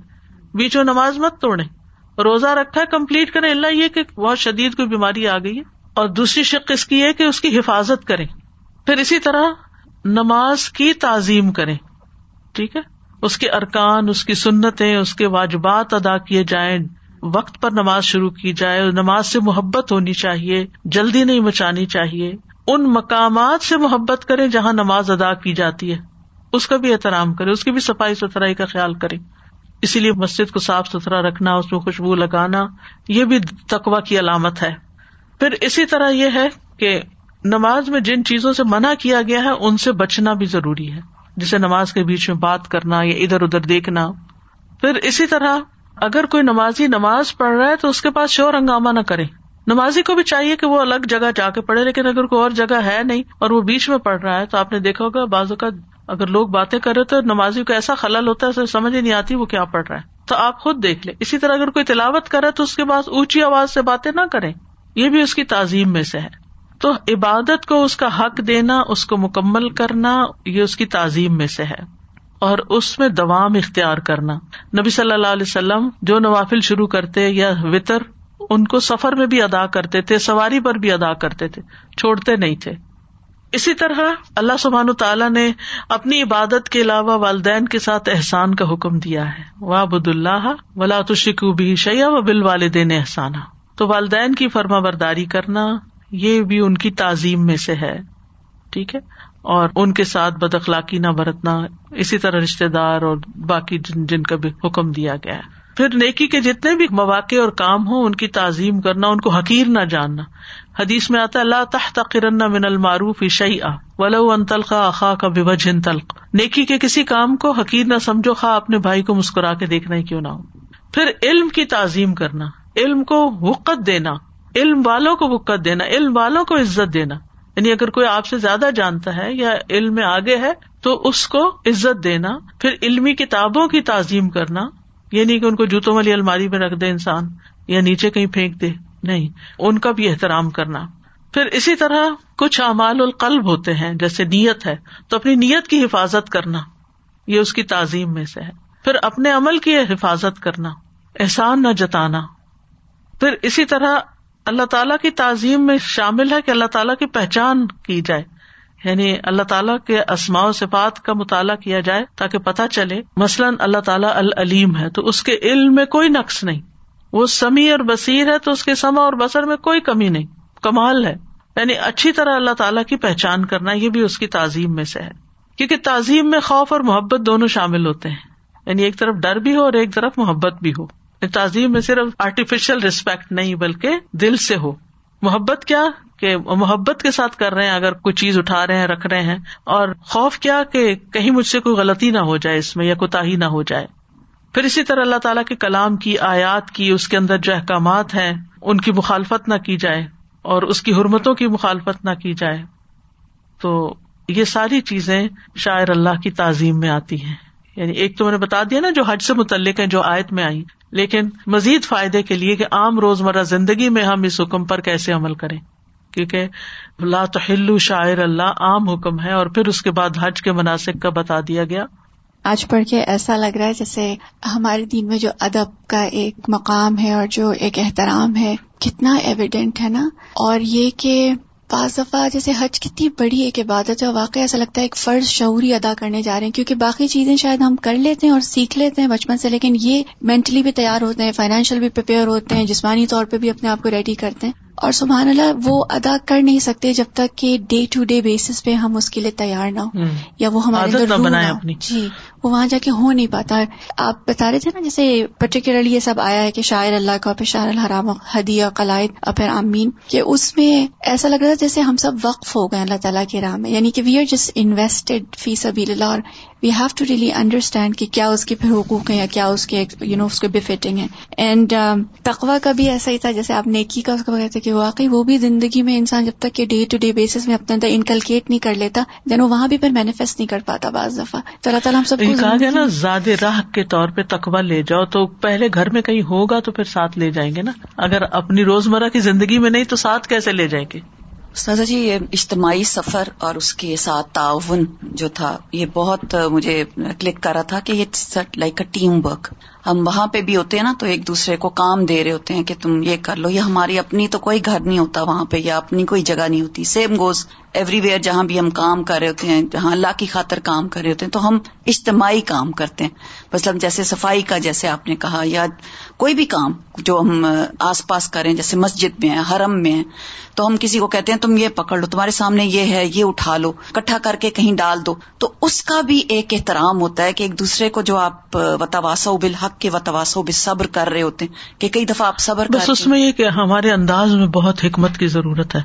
بیچو نماز مت توڑے روزہ رکھا ہے، کمپلیٹ کرے اللہ یہ کہ بہت شدید کوئی بیماری آ گئی ہے۔ اور دوسری شک اس کی ہے کہ اس کی حفاظت کرے پھر اسی طرح نماز کی تعظیم کرے ٹھیک ہے؟ اس کے ارکان، اس کی سنتیں، اس کے واجبات ادا کیے جائیں۔ وقت پر نماز شروع کی جائے۔ نماز سے محبت ہونی چاہیے۔ جلدی نہیں مچانی چاہیے۔ ان مقامات سے محبت کرے جہاں نماز ادا کی جاتی ہے۔ اس کا بھی احترام کرے اس کی بھی صفائی ستھرائی کا خیال کرے اسی لیے مسجد کو صاف ستھرا رکھنا، اس میں خوشبو لگانا، یہ بھی تقوا کی علامت ہے۔ پھر اسی طرح یہ ہے کہ نماز میں جن چیزوں سے منع کیا گیا ہے، ان سے بچنا بھی ضروری ہے۔ جسے نماز کے بیچ میں بات کرنا یا ادھر ادھر دیکھنا۔ پھر اسی طرح اگر کوئی نمازی نماز پڑھ رہا ہے تو اس کے پاس شور ہنگامہ نہ کرے۔ نمازی کو بھی چاہیے کہ وہ الگ جگہ جا کے پڑھے، لیکن اگر کوئی اور جگہ ہے نہیں اور وہ بیچ میں پڑھ رہا ہے تو آپ نے دیکھا ہوگا بازو کا اگر لوگ باتیں کرے تو نمازی کو ایسا خلل ہوتا ہے سمجھ ہی نہیں آتی وہ کیا پڑھ رہا ہے۔ تو آپ خود دیکھ لیں۔ اسی طرح اگر کوئی تلاوت کرے تو اس کے بعد اونچی آواز سے باتیں نہ کریں۔ یہ بھی اس کی تعظیم میں سے ہے۔ تو عبادت کو اس کا حق دینا، اس کو مکمل کرنا، یہ اس کی تعظیم میں سے ہے۔ اور اس میں دوام اختیار کرنا۔ نبی صلی اللہ علیہ وسلم جو نوافل شروع کرتے یا وطر، ان کو سفر میں بھی ادا کرتے تھے، سواری پر بھی ادا کرتے تھے، چھوڑتے نہیں تھے۔ اسی طرح اللہ سبحان تعالیٰ نے اپنی عبادت کے علاوہ والدین کے ساتھ احسان کا حکم دیا ہے۔ بد اللہ ولا تشکو بھی شیا و بال والدین احسانہ تو والدین کی فرما برداری کرنا یہ بھی ان کی تعظیم میں سے ہے۔ ٹھیک ہے؟ اور ان کے ساتھ بد اخلاقی نہ برتنا، اسی طرح رشتے دار اور باقی جن جن کا بھی حکم دیا گیا ہے۔ پھر نیکی کے جتنے بھی مواقع اور کام ہوں، ان کی تعظیم کرنا، ان کو حقیر نہ جاننا۔ حدیث میں آتا اللہ تحت کرن من المعروف شعی ولو ان تلقا خا کا بجن تلق۔ نیکی کے کسی کام کو حقیر نہ سمجھو خا اپنے بھائی کو مسکرا کے دیکھنا ہی کیوں نہ ہو۔ پھر علم کی تعظیم کرنا، علم کو وقت دینا، علم والوں کو وقت دینا، علم والوں کو عزت دینا۔ یعنی اگر کوئی آپ سے زیادہ جانتا ہے یا علم میں آگے ہے، تو اس کو عزت دینا، پھر علمی کتابوں کی تعظیم کرنا۔ یہ نہیں کہ ان کو جوتوں والی الماری میں رکھ دے انسان، یا نیچے کہیں پھینک دے۔ نہیں، ان کا بھی احترام کرنا۔ پھر اسی طرح کچھ اعمال القلب ہوتے ہیں، جیسے نیت ہے، تو اپنی نیت کی حفاظت کرنا، یہ اس کی تعظیم میں سے ہے۔ پھر اپنے عمل کی حفاظت کرنا، احسان نہ جتانا۔ پھر اسی طرح اللہ تعالیٰ کی تعظیم میں شامل ہے کہ اللہ تعالیٰ کی پہچان کی جائے۔ یعنی اللہ تعالیٰ کے اسماء و صفات کا مطالعہ کیا جائے تاکہ پتہ چلے، مثلاً اللہ تعالیٰ العلیم ہے، تو اس کے علم میں کوئی نقص نہیں۔ وہ سمیع اور بصیر ہے تو اس کے سما اور بسر میں کوئی کمی نہیں، کمال ہے۔ یعنی اچھی طرح اللہ تعالیٰ کی پہچان کرنا یہ بھی اس کی تعظیم میں سے ہے۔ کیونکہ تعظیم میں خوف اور محبت دونوں شامل ہوتے ہیں۔ یعنی ایک طرف ڈر بھی ہو اور ایک طرف محبت بھی ہو۔ یعنی تعظیم میں صرف آرٹیفیشل ریسپیکٹ نہیں، بلکہ دل سے ہو۔ محبت کیا کہ محبت کے ساتھ کر رہے ہیں، اگر کوئی چیز اٹھا رہے ہیں، رکھ رہے ہیں۔ اور خوف کیا کہ کہیں مجھ سے کوئی غلطی نہ ہو جائے اس میں یا کوتا ہی نہ ہو جائے۔ پھر اسی طرح اللہ تعالیٰ کے کلام کی، آیات کی، اس کے اندر جو احکامات ہیں، ان کی مخالفت نہ کی جائے اور اس کی حرمتوں کی مخالفت نہ کی جائے۔ تو یہ ساری چیزیں شاعر اللہ کی تعظیم میں آتی ہیں۔ یعنی ایک تو میں نے بتا دیا نا، جو حج سے متعلق ہے جو آیت میں آئی لیکن مزید فائدے کے لیے کہ عام روزمرہ زندگی میں ہم اس حکم پر کیسے عمل کریں۔ کیونکہ لا تو شاعر اللہ عام حکم ہے اور پھر اس کے بعد حج کے مناسب کا بتا دیا گیا۔ آج پڑھ کے ایسا لگ رہا ہے جیسے ہمارے دین میں جو ادب کا ایک مقام ہے اور جو ایک احترام ہے، کتنا ایویڈینٹ ہے نا؟ اور یہ کہ بعض دفعہ جیسے حج کتنی بڑی ایک عبادت ہے واقعی ایسا لگتا ہے ایک فرض شعوری ادا کرنے جا رہے ہیں، کیونکہ باقی چیزیں شاید ہم کر لیتے ہیں اور سیکھ لیتے ہیں بچپن سے، لیکن یہ مینٹلی بھی تیار ہوتے ہیں فائنینشیل بھی پریپیئر ہوتے ہیں، جسمانی طور پہ بھی اپنے آپ کو ریڈی کرتے ہیں۔ اور سبحان اللہ وہ ادا کر نہیں سکتے جب تک کہ ڈے ٹو ڈے بیسس پہ ہم اس کے لیے تیار نہ ہو یا وہ ہمارے اندر جی وہ وہاں جا کے ہو نہیں پاتا۔ آپ بتا رہے تھے نا جیسے پرٹیکولرلی یہ سب آیا ہے کہ شاعر اللہ کا پھر شاعر الحرام حدیہ قلائد اور پھر آمین۔ کہ اس میں ایسا لگ رہا ہے جیسے ہم سب وقف ہو گئے اللہ تعالیٰ کے راہ میں۔ یعنی کہ وی آر جسٹ انویسٹڈ فی سبیل اللہ اور we have to really understand کہ کیا اس کے پھر حقوق ہیں یا کیا اس کے یو نو اس کے بفٹنگ ہے اینڈ تقوا کا بھی ایسا ہی تھا جیسے آپ نیکی کا اس کو کہتے کہ واقعی وہ بھی زندگی میں انسان جب تک کہ ڈے ٹو ڈے بیسس میں اپنے اندر انکلکیٹ نہیں کر لیتا دین وہ وہاں بھی پھر مینیفیسٹ نہیں کر پاتا بعض دفعہ۔ تو اللہ تعالیٰ ہم سب گیا نا زیادہ راہ کے طور پہ تقوا لے جاؤ تو پہلے گھر میں کہیں ہوگا تو پھر ساتھ لے جائیں گے نا۔ اگر اپنی روزمرہ کی زندگی میں نہیں تو ساتھ کیسے لے جائیں گے؟ سازا جی یہ اجتماعی سفر اور اس کے ساتھ تعاون جو تھا، یہ بہت مجھے کلک کر رہا تھا کہ یہ لائک اے ٹیم ورک ہم وہاں پہ بھی ہوتے ہیں نا، تو ایک دوسرے کو کام دے رہے ہوتے ہیں کہ تم یہ کر لو یہ ہماری اپنی تو کوئی گھر نہیں ہوتا وہاں پہ، یا اپنی کوئی جگہ نہیں ہوتی. سیم گوز ایوری ویئر جہاں بھی ہم کام کر رہے ہوتے ہیں، جہاں اللہ کی خاطر کام کر رہے ہوتے ہیں، تو ہم اجتماعی کام کرتے ہیں. مثلاً جیسے صفائی کا، جیسے آپ نے کہا، یا کوئی بھی کام جو ہم آس پاس کریں، جیسے مسجد میں ہیں، حرم میں ہیں، تو ہم کسی کو کہتے ہیں تم یہ پکڑ لو تمہارے سامنے یہ ہے یہ اٹھا لو کٹھا کر کے کہیں ڈال دو۔ تو اس کا بھی ایک احترام ہوتا ہے کہ ایک دوسرے کو جو آپ وتواسو بالحق کے وتواسو بال صبر کر رہے ہوتے ہیں کہ کئی دفعہ آپ صبر بس اس میں یہ کہ ہمارے انداز میں بہت حکمت کی ضرورت ہے۔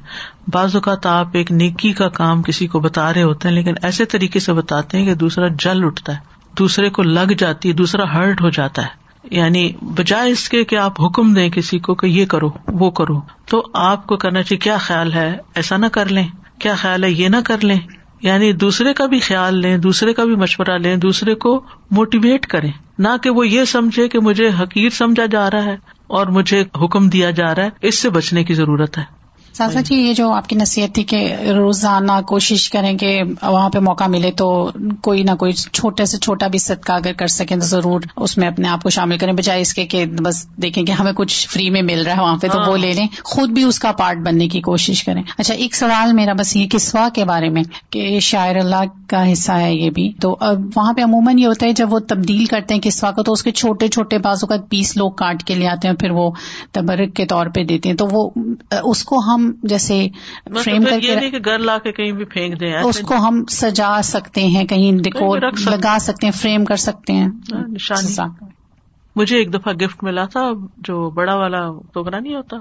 بعض اوقات آپ ایک نیکی کا کام کسی کو بتا رہے ہوتے ہیں لیکن ایسے طریقے سے بتاتے ہیں کہ دوسرا جل اٹھتا ہے دوسرے کو لگ جاتی ہے دوسرا ہرٹ ہو جاتا ہے۔ یعنی بجائے اس کے کہ آپ حکم دیں کسی کو کہ یہ کرو، وہ کرو، تو آپ کو کرنا چاہیے، کیا خیال ہے؟ ایسا نہ کر لیں۔ کیا خیال ہے؟ یہ نہ کر لیں۔ یعنی دوسرے کا بھی خیال لیں، دوسرے کا بھی مشورہ لیں، دوسرے کو موٹیویٹ کریں۔ نہ کہ وہ یہ سمجھے کہ مجھے حقیر سمجھا جا رہا ہے اور مجھے حکم دیا جا رہا ہے، اس سے بچنے کی ضرورت ہے۔ سازا جی یہ جو آپ کی نصیحت تھی کہ روزانہ کوشش کریں کہ وہاں پہ موقع ملے تو کوئی نہ کوئی چھوٹے سے چھوٹا بھی صدقہ اگر کر سکیں تو ضرور اس میں اپنے آپ کو شامل کریں بجائے اس کے کہ بس دیکھیں کہ ہمیں کچھ فری میں مل رہا ہے وہاں پہ تو وہ ہاں۔ لے لیں خود بھی اس کا پارٹ بننے کی کوشش کریں۔ اچھا ایک سوال میرا بس یہ کسوا کے بارے میں کہ شاعر اللہ کا حصہ ہے یہ بھی۔ تو اب وہاں پہ عموماً یہ ہوتا ہے جب وہ تبدیل کرتے ہیں کسوا کو تو اس کے چھوٹے چھوٹے بازو کا پیس لوگ کاٹ کے لے آتے ہیں پھر وہ تبرک کے طور پہ دیتے ہیں۔ تو وہ اس کو ہم جیسے فریم کر کے گھر لا کے کہیں بھی پھینک دیں اس کو ہم سجا سکتے ہیں کہیں ڈیکور لگا سکتے ہیں فریم کر سکتے ہیں۔ ہاں، مجھے ایک دفعہ گفٹ ملا تھا جو بڑا والا ٹوکرا نہیں ہوتا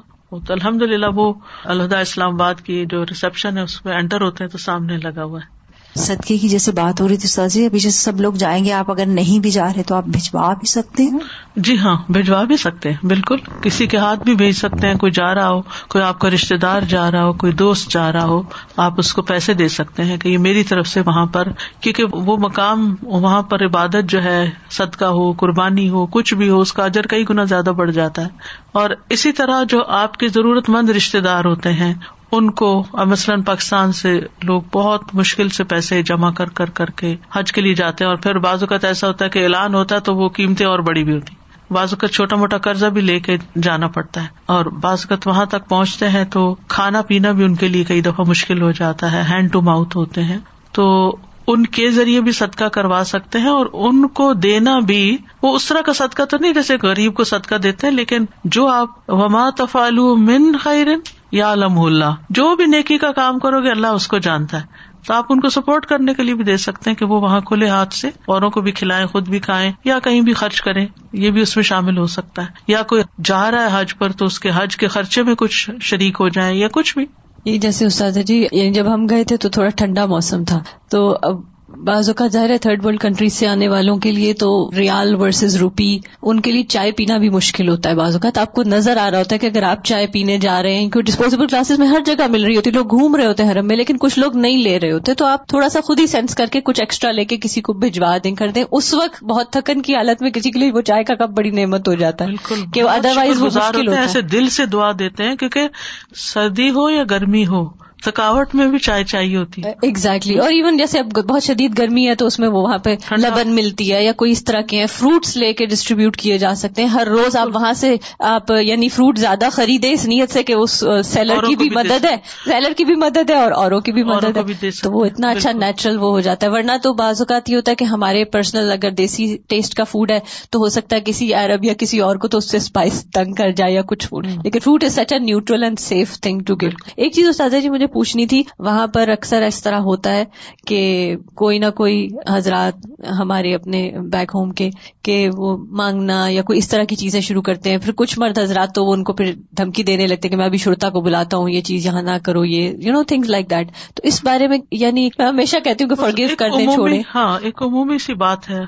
تو الحمد للہ وہ الہدا اسلام آباد کی جو ریسپشن ہے اس میں انٹر ہوتے ہیں تو سامنے لگا ہوا ہے۔ صدقے کی جیسے بات ہو رہی تھی سازی جی، ابھی جیسے سب لوگ جائیں گے، آپ اگر نہیں بھی جا رہے تو آپ بھجوا بھی سکتے ہیں؟ جی ہاں بھجوا بھی سکتے ہیں، بالکل۔ کسی کے ہاتھ بھی بھیج سکتے ہیں، کوئی جا رہا ہو، کوئی آپ کا رشتے دار جا رہا ہو، کوئی دوست جا رہا ہو، آپ اس کو پیسے دے سکتے ہیں کہ یہ میری طرف سے وہاں پر، کیونکہ وہ مقام، وہاں پر عبادت جو ہے، صدقہ ہو، قربانی ہو، کچھ بھی ہو، اس کا اجر کئی گنا زیادہ بڑھ جاتا ہے۔ اور اسی طرح جو آپ کے ضرورت مند رشتے دار ہوتے ہیں ان کو مثلاً پاکستان سے لوگ بہت مشکل سے پیسے جمع کر کر کر کے حج کے لیے جاتے ہیں اور پھر بازو کا ایسا ہوتا ہے کہ اعلان ہوتا ہے تو وہ قیمتیں اور بڑی بھی ہوتی بازو کا چھوٹا موٹا قرضہ بھی لے کے جانا پڑتا ہے اور بعض اوقات وہاں تک پہنچتے ہیں تو کھانا پینا بھی ان کے لیے کئی دفعہ مشکل ہو جاتا ہے ہینڈ ٹو ماؤتھ ہوتے ہیں۔ تو ان کے ذریعے بھی صدقہ کروا سکتے ہیں اور ان کو دینا بھی، وہ اس طرح کا صدقہ تو نہیں، جیسے غریب کو صدقہ دیتے ہیں، لیکن جو آپ وما تفالو من خیرن یا علم اللہ۔ جو بھی نیکی کا کام کرو گے اللہ اس کو جانتا ہے۔ تو آپ ان کو سپورٹ کرنے کے لیے بھی دے سکتے ہیں کہ وہ وہاں کھلے ہاتھ سے اوروں کو بھی کھلائیں، خود بھی کھائیں، یا کہیں بھی خرچ کریں۔ یہ بھی اس میں شامل ہو سکتا ہے۔ یا کوئی جا رہا ہے حج پر تو اس کے حج کے خرچے میں کچھ شریک ہو جائیں یا کچھ بھی۔ یہ جیسے استاد جی یعنی جب ہم گئے تھے تو تھوڑا ٹھنڈا موسم تھا۔ تو اب بعض اوقات ظاہر ہے تھرڈ ورلڈ کنٹریز سے آنے والوں کے لیے تو ریال ورسز روپی ان کے لیے چائے پینا بھی مشکل ہوتا ہے بعض اوقات۔ آپ کو نظر آ رہا ہوتا ہے کہ اگر آپ چائے پینے جا رہے ہیں کیونکہ ڈسپوزیبل کلاسز میں ہر جگہ مل رہی ہوتی ہے لوگ گھوم رہے ہوتے ہیں حرم میں لیکن کچھ لوگ نہیں لے رہے ہوتے۔ تو آپ تھوڑا سا خود ہی سینس کر کے کچھ ایکسٹرا لے کے کسی کو بھجوا دیں کر دیں۔ اس وقت بہت تھکن کی حالت میں کسی کے لیے وہ چائے کا کپ بڑی نعمت ہو جاتا ہے کہ ادر وائز وہ ایسے دل سے دعا دیتے ہیں کیونکہ سردی ہو یا گرمی ہو تھکاوٹ میں بھی چائے چاہیے ہوتی ہے۔ ایگزیکٹلی اور ایون جیسے اب بہت شدید گرمی ہے تو اس میں وہ وہاں پہ لبن ملتی ہے یا کوئی اس طرح کے ہیں فروٹس لے کے ڈسٹریبیوٹ کیے جا سکتے ہیں۔ ہر روز آپ وہاں سے آپ یعنی فروٹ زیادہ خریدے اس نیت سے کہ اس سیلر کی بھی مدد ہے۔ سیلر کی بھی مدد ہے اور اوروں کی بھی مدد ہے۔ تو وہ اتنا اچھا نیچرل وہ ہو جاتا ہے۔ ورنہ تو بعض اوقات یہ ہوتا ہے کہ ہمارے پرسنل اگر دیسی ٹیسٹ کا فوڈ ہے تو ہو سکتا ہے کسی عرب یا کسی اور کو تو اس سے اسپائس تنگ کر جائے یا کچھ فوڈ لیکن fruit is such a neutral and safe thing to give ایک چیز استاذہ جی مجھے پوچھنی تھی وہاں پر اکثر اس طرح ہوتا ہے کہ کوئی نہ کوئی حضرات ہمارے اپنے بیک ہوم کے کہ وہ مانگنا یا کوئی اس طرح کی چیزیں شروع کرتے ہیں۔ پھر کچھ مرد حضرات تو وہ ان کو پھر دھمکی دینے لگتے کہ میں ابھی شرتا کو بلاتا ہوں یہ چیز یہاں نہ کرو یہ you know things like that تو اس بارے میں یعنی میں ہمیشہ کہتی ہوں کہ فرگیو کرنے چھوڑے ہاں ایک عمومی سی بات ہے۔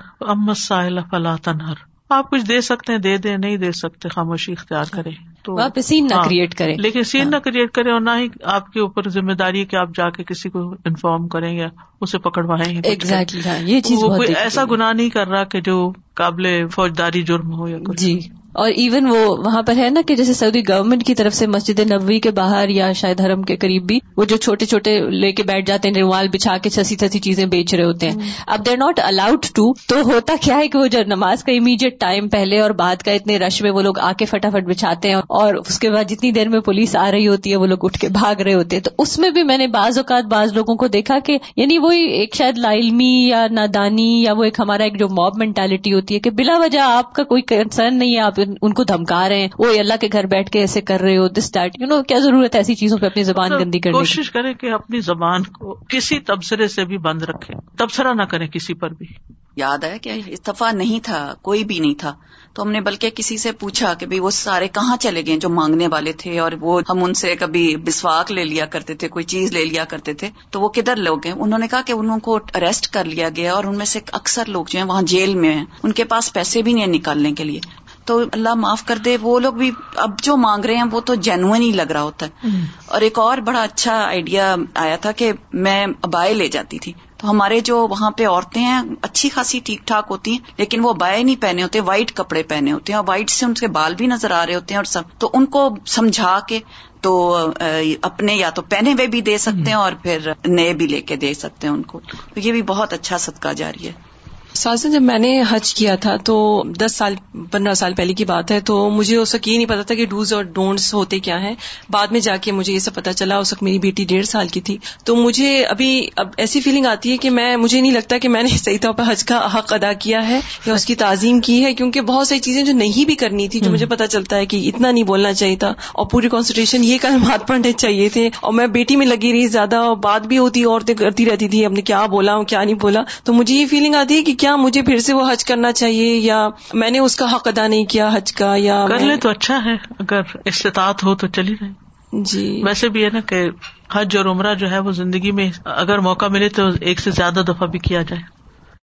فلا تنہر آپ کچھ دے سکتے ہیں دے دیں نہیں دے سکتے خاموشی اختیار کریں۔ تو آپ سین نہ کریٹ ہاں۔ کریں۔ لیکن سین نہ کریٹ کریں اور نہ ہی آپ کے اوپر ذمہ داری کہ آپ جا کے کسی کو انفارم کریں یا اسے پکڑوائیں ایگزیکٹلی ہاں، یہ چیز وہ کوئی ایسا گنا نہیں کر رہا کہ جو قابل فوجداری جرم ہو یا جی۔ اور ایون وہ وہاں پر ہے نا کہ جیسے سعودی گورنمنٹ کی طرف سے مسجد نبوی کے باہر یا شاید حرم کے قریب بھی وہ جو چھوٹے چھوٹے لے کے بیٹھ جاتے ہیں روال بچھا کے چھسی چھسی چیزیں بیچ رہے ہوتے ہیں۔ اب دے ناٹ الاؤڈ ٹو تو ہوتا کیا ہے کہ وہ جو نماز کا امیڈیٹ ٹائم پہلے اور بعد کا اتنے رش میں وہ لوگ آ کے فٹافٹ بچھاتے ہیں اور اس کے بعد جتنی دیر میں پولیس آ رہی ہوتی ہے وہ لوگ اٹھ کے بھاگ رہے ہوتے ہیں۔ تو اس میں بھی میں نے بعض اوقات بعض لوگوں کو دیکھا کہ یعنی وہی ایک شاید لا علمی یا نادانی یا وہ ایک ہمارا ایک جو موب مینٹالٹی ہوتی ہے کہ بلا وجہ آپ کا کوئی کنسرن نہیں ہے آپ ان کو دھمکا رہے ہیں۔ وہ اللہ کے گھر بیٹھ کے ایسے کر رہے ہو دس ڈیٹ یو نو کیا ضرورت ہے ایسی چیزوں پہ اپنی زبان گندی کرنے کوشش کریں کہ اپنی زبان کو کسی تبصرے سے بھی بند رکھے تبصرہ نہ کریں کسی پر بھی۔ یاد ہے کہ اتفاق نہیں تھا کوئی بھی نہیں تھا۔ تو ہم نے بلکہ کسی سے پوچھا کہ وہ سارے کہاں چلے گئے جو مانگنے والے تھے اور وہ ہم ان سے کبھی بسواک لے لیا کرتے تھے کوئی چیز لے لیا کرتے تھے۔ تو وہ کدھر لوگ ہیں؟ انہوں نے کہا کہ انہوں کو اریسٹ کر لیا گیا اور ان میں سے اکثر لوگ جو ہیں وہاں جیل میں ہیں۔ ان کے پاس پیسے بھی نہیں ہیں نکالنے کے لیے۔ تو اللہ معاف کر دے وہ لوگ بھی اب جو مانگ رہے ہیں وہ تو جینوئن ہی لگ رہا ہوتا ہے۔ اور ایک اور بڑا اچھا آئیڈیا آیا تھا کہ میں ابائے لے جاتی تھی۔ تو ہمارے جو وہاں پہ عورتیں ہیں اچھی خاصی ٹھیک ٹھاک ہوتی ہیں لیکن وہ بائے نہیں پہنے ہوتے وائٹ کپڑے پہنے ہوتے ہیں اور وائٹ سے ان کے بال بھی نظر آ رہے ہوتے ہیں اور سب۔ تو ان کو سمجھا کے تو اپنے یا تو پہنے ہوئے بھی دے سکتے ہیں اور پھر نئے بھی لے کے دے سکتے ہیں ان کو۔ تو یہ بھی بہت اچھا صدقہ جاری ہے۔ سازن جب میں نے حج کیا تھا تو دس سال پندرہ سال پہلے کی بات ہے تو مجھے اس وقت یہ نہیں پتا تھا کہ ڈوز اور ڈونٹس ہوتے کیا ہیں۔ بعد میں جا کے مجھے یہ سب پتا چلا اس وقت میری بیٹی ڈیڑھ سال کی تھی۔ تو مجھے ابھی اب ایسی فیلنگ آتی ہے کہ میں مجھے نہیں لگتا کہ میں نے صحیح طور پر حج کا حق ادا کیا ہے یا اس کی تعظیم کی ہے کیونکہ بہت ساری چیزیں جو نہیں بھی کرنی تھی جو مجھے پتا چلتا ہے کہ اتنا نہیں بولنا چاہیے تھا۔ اور پوری کانسنٹریشن یہ کلمات پڑھنے چاہیے تھے۔ اور میں بیٹی میں لگی رہی زیادہ اور بات بھی ہوتی عورتیں کرتی رہتی تھی اب نے کیا بولا کیا نہیں بولا۔ تو مجھے یہ فیلنگ آتی ہے کہ کیا مجھے پھر سے وہ حج کرنا چاہیے؟ یا میں نے اس کا حق ادا نہیں کیا حج کا؟ یا کر لے تو اچھا ہے اگر استطاعت ہو تو چلی رہے جی۔ ویسے بھی ہے نا کہ حج اور عمرہ جو ہے وہ زندگی میں اگر موقع ملے تو ایک سے زیادہ دفعہ بھی کیا جائے۔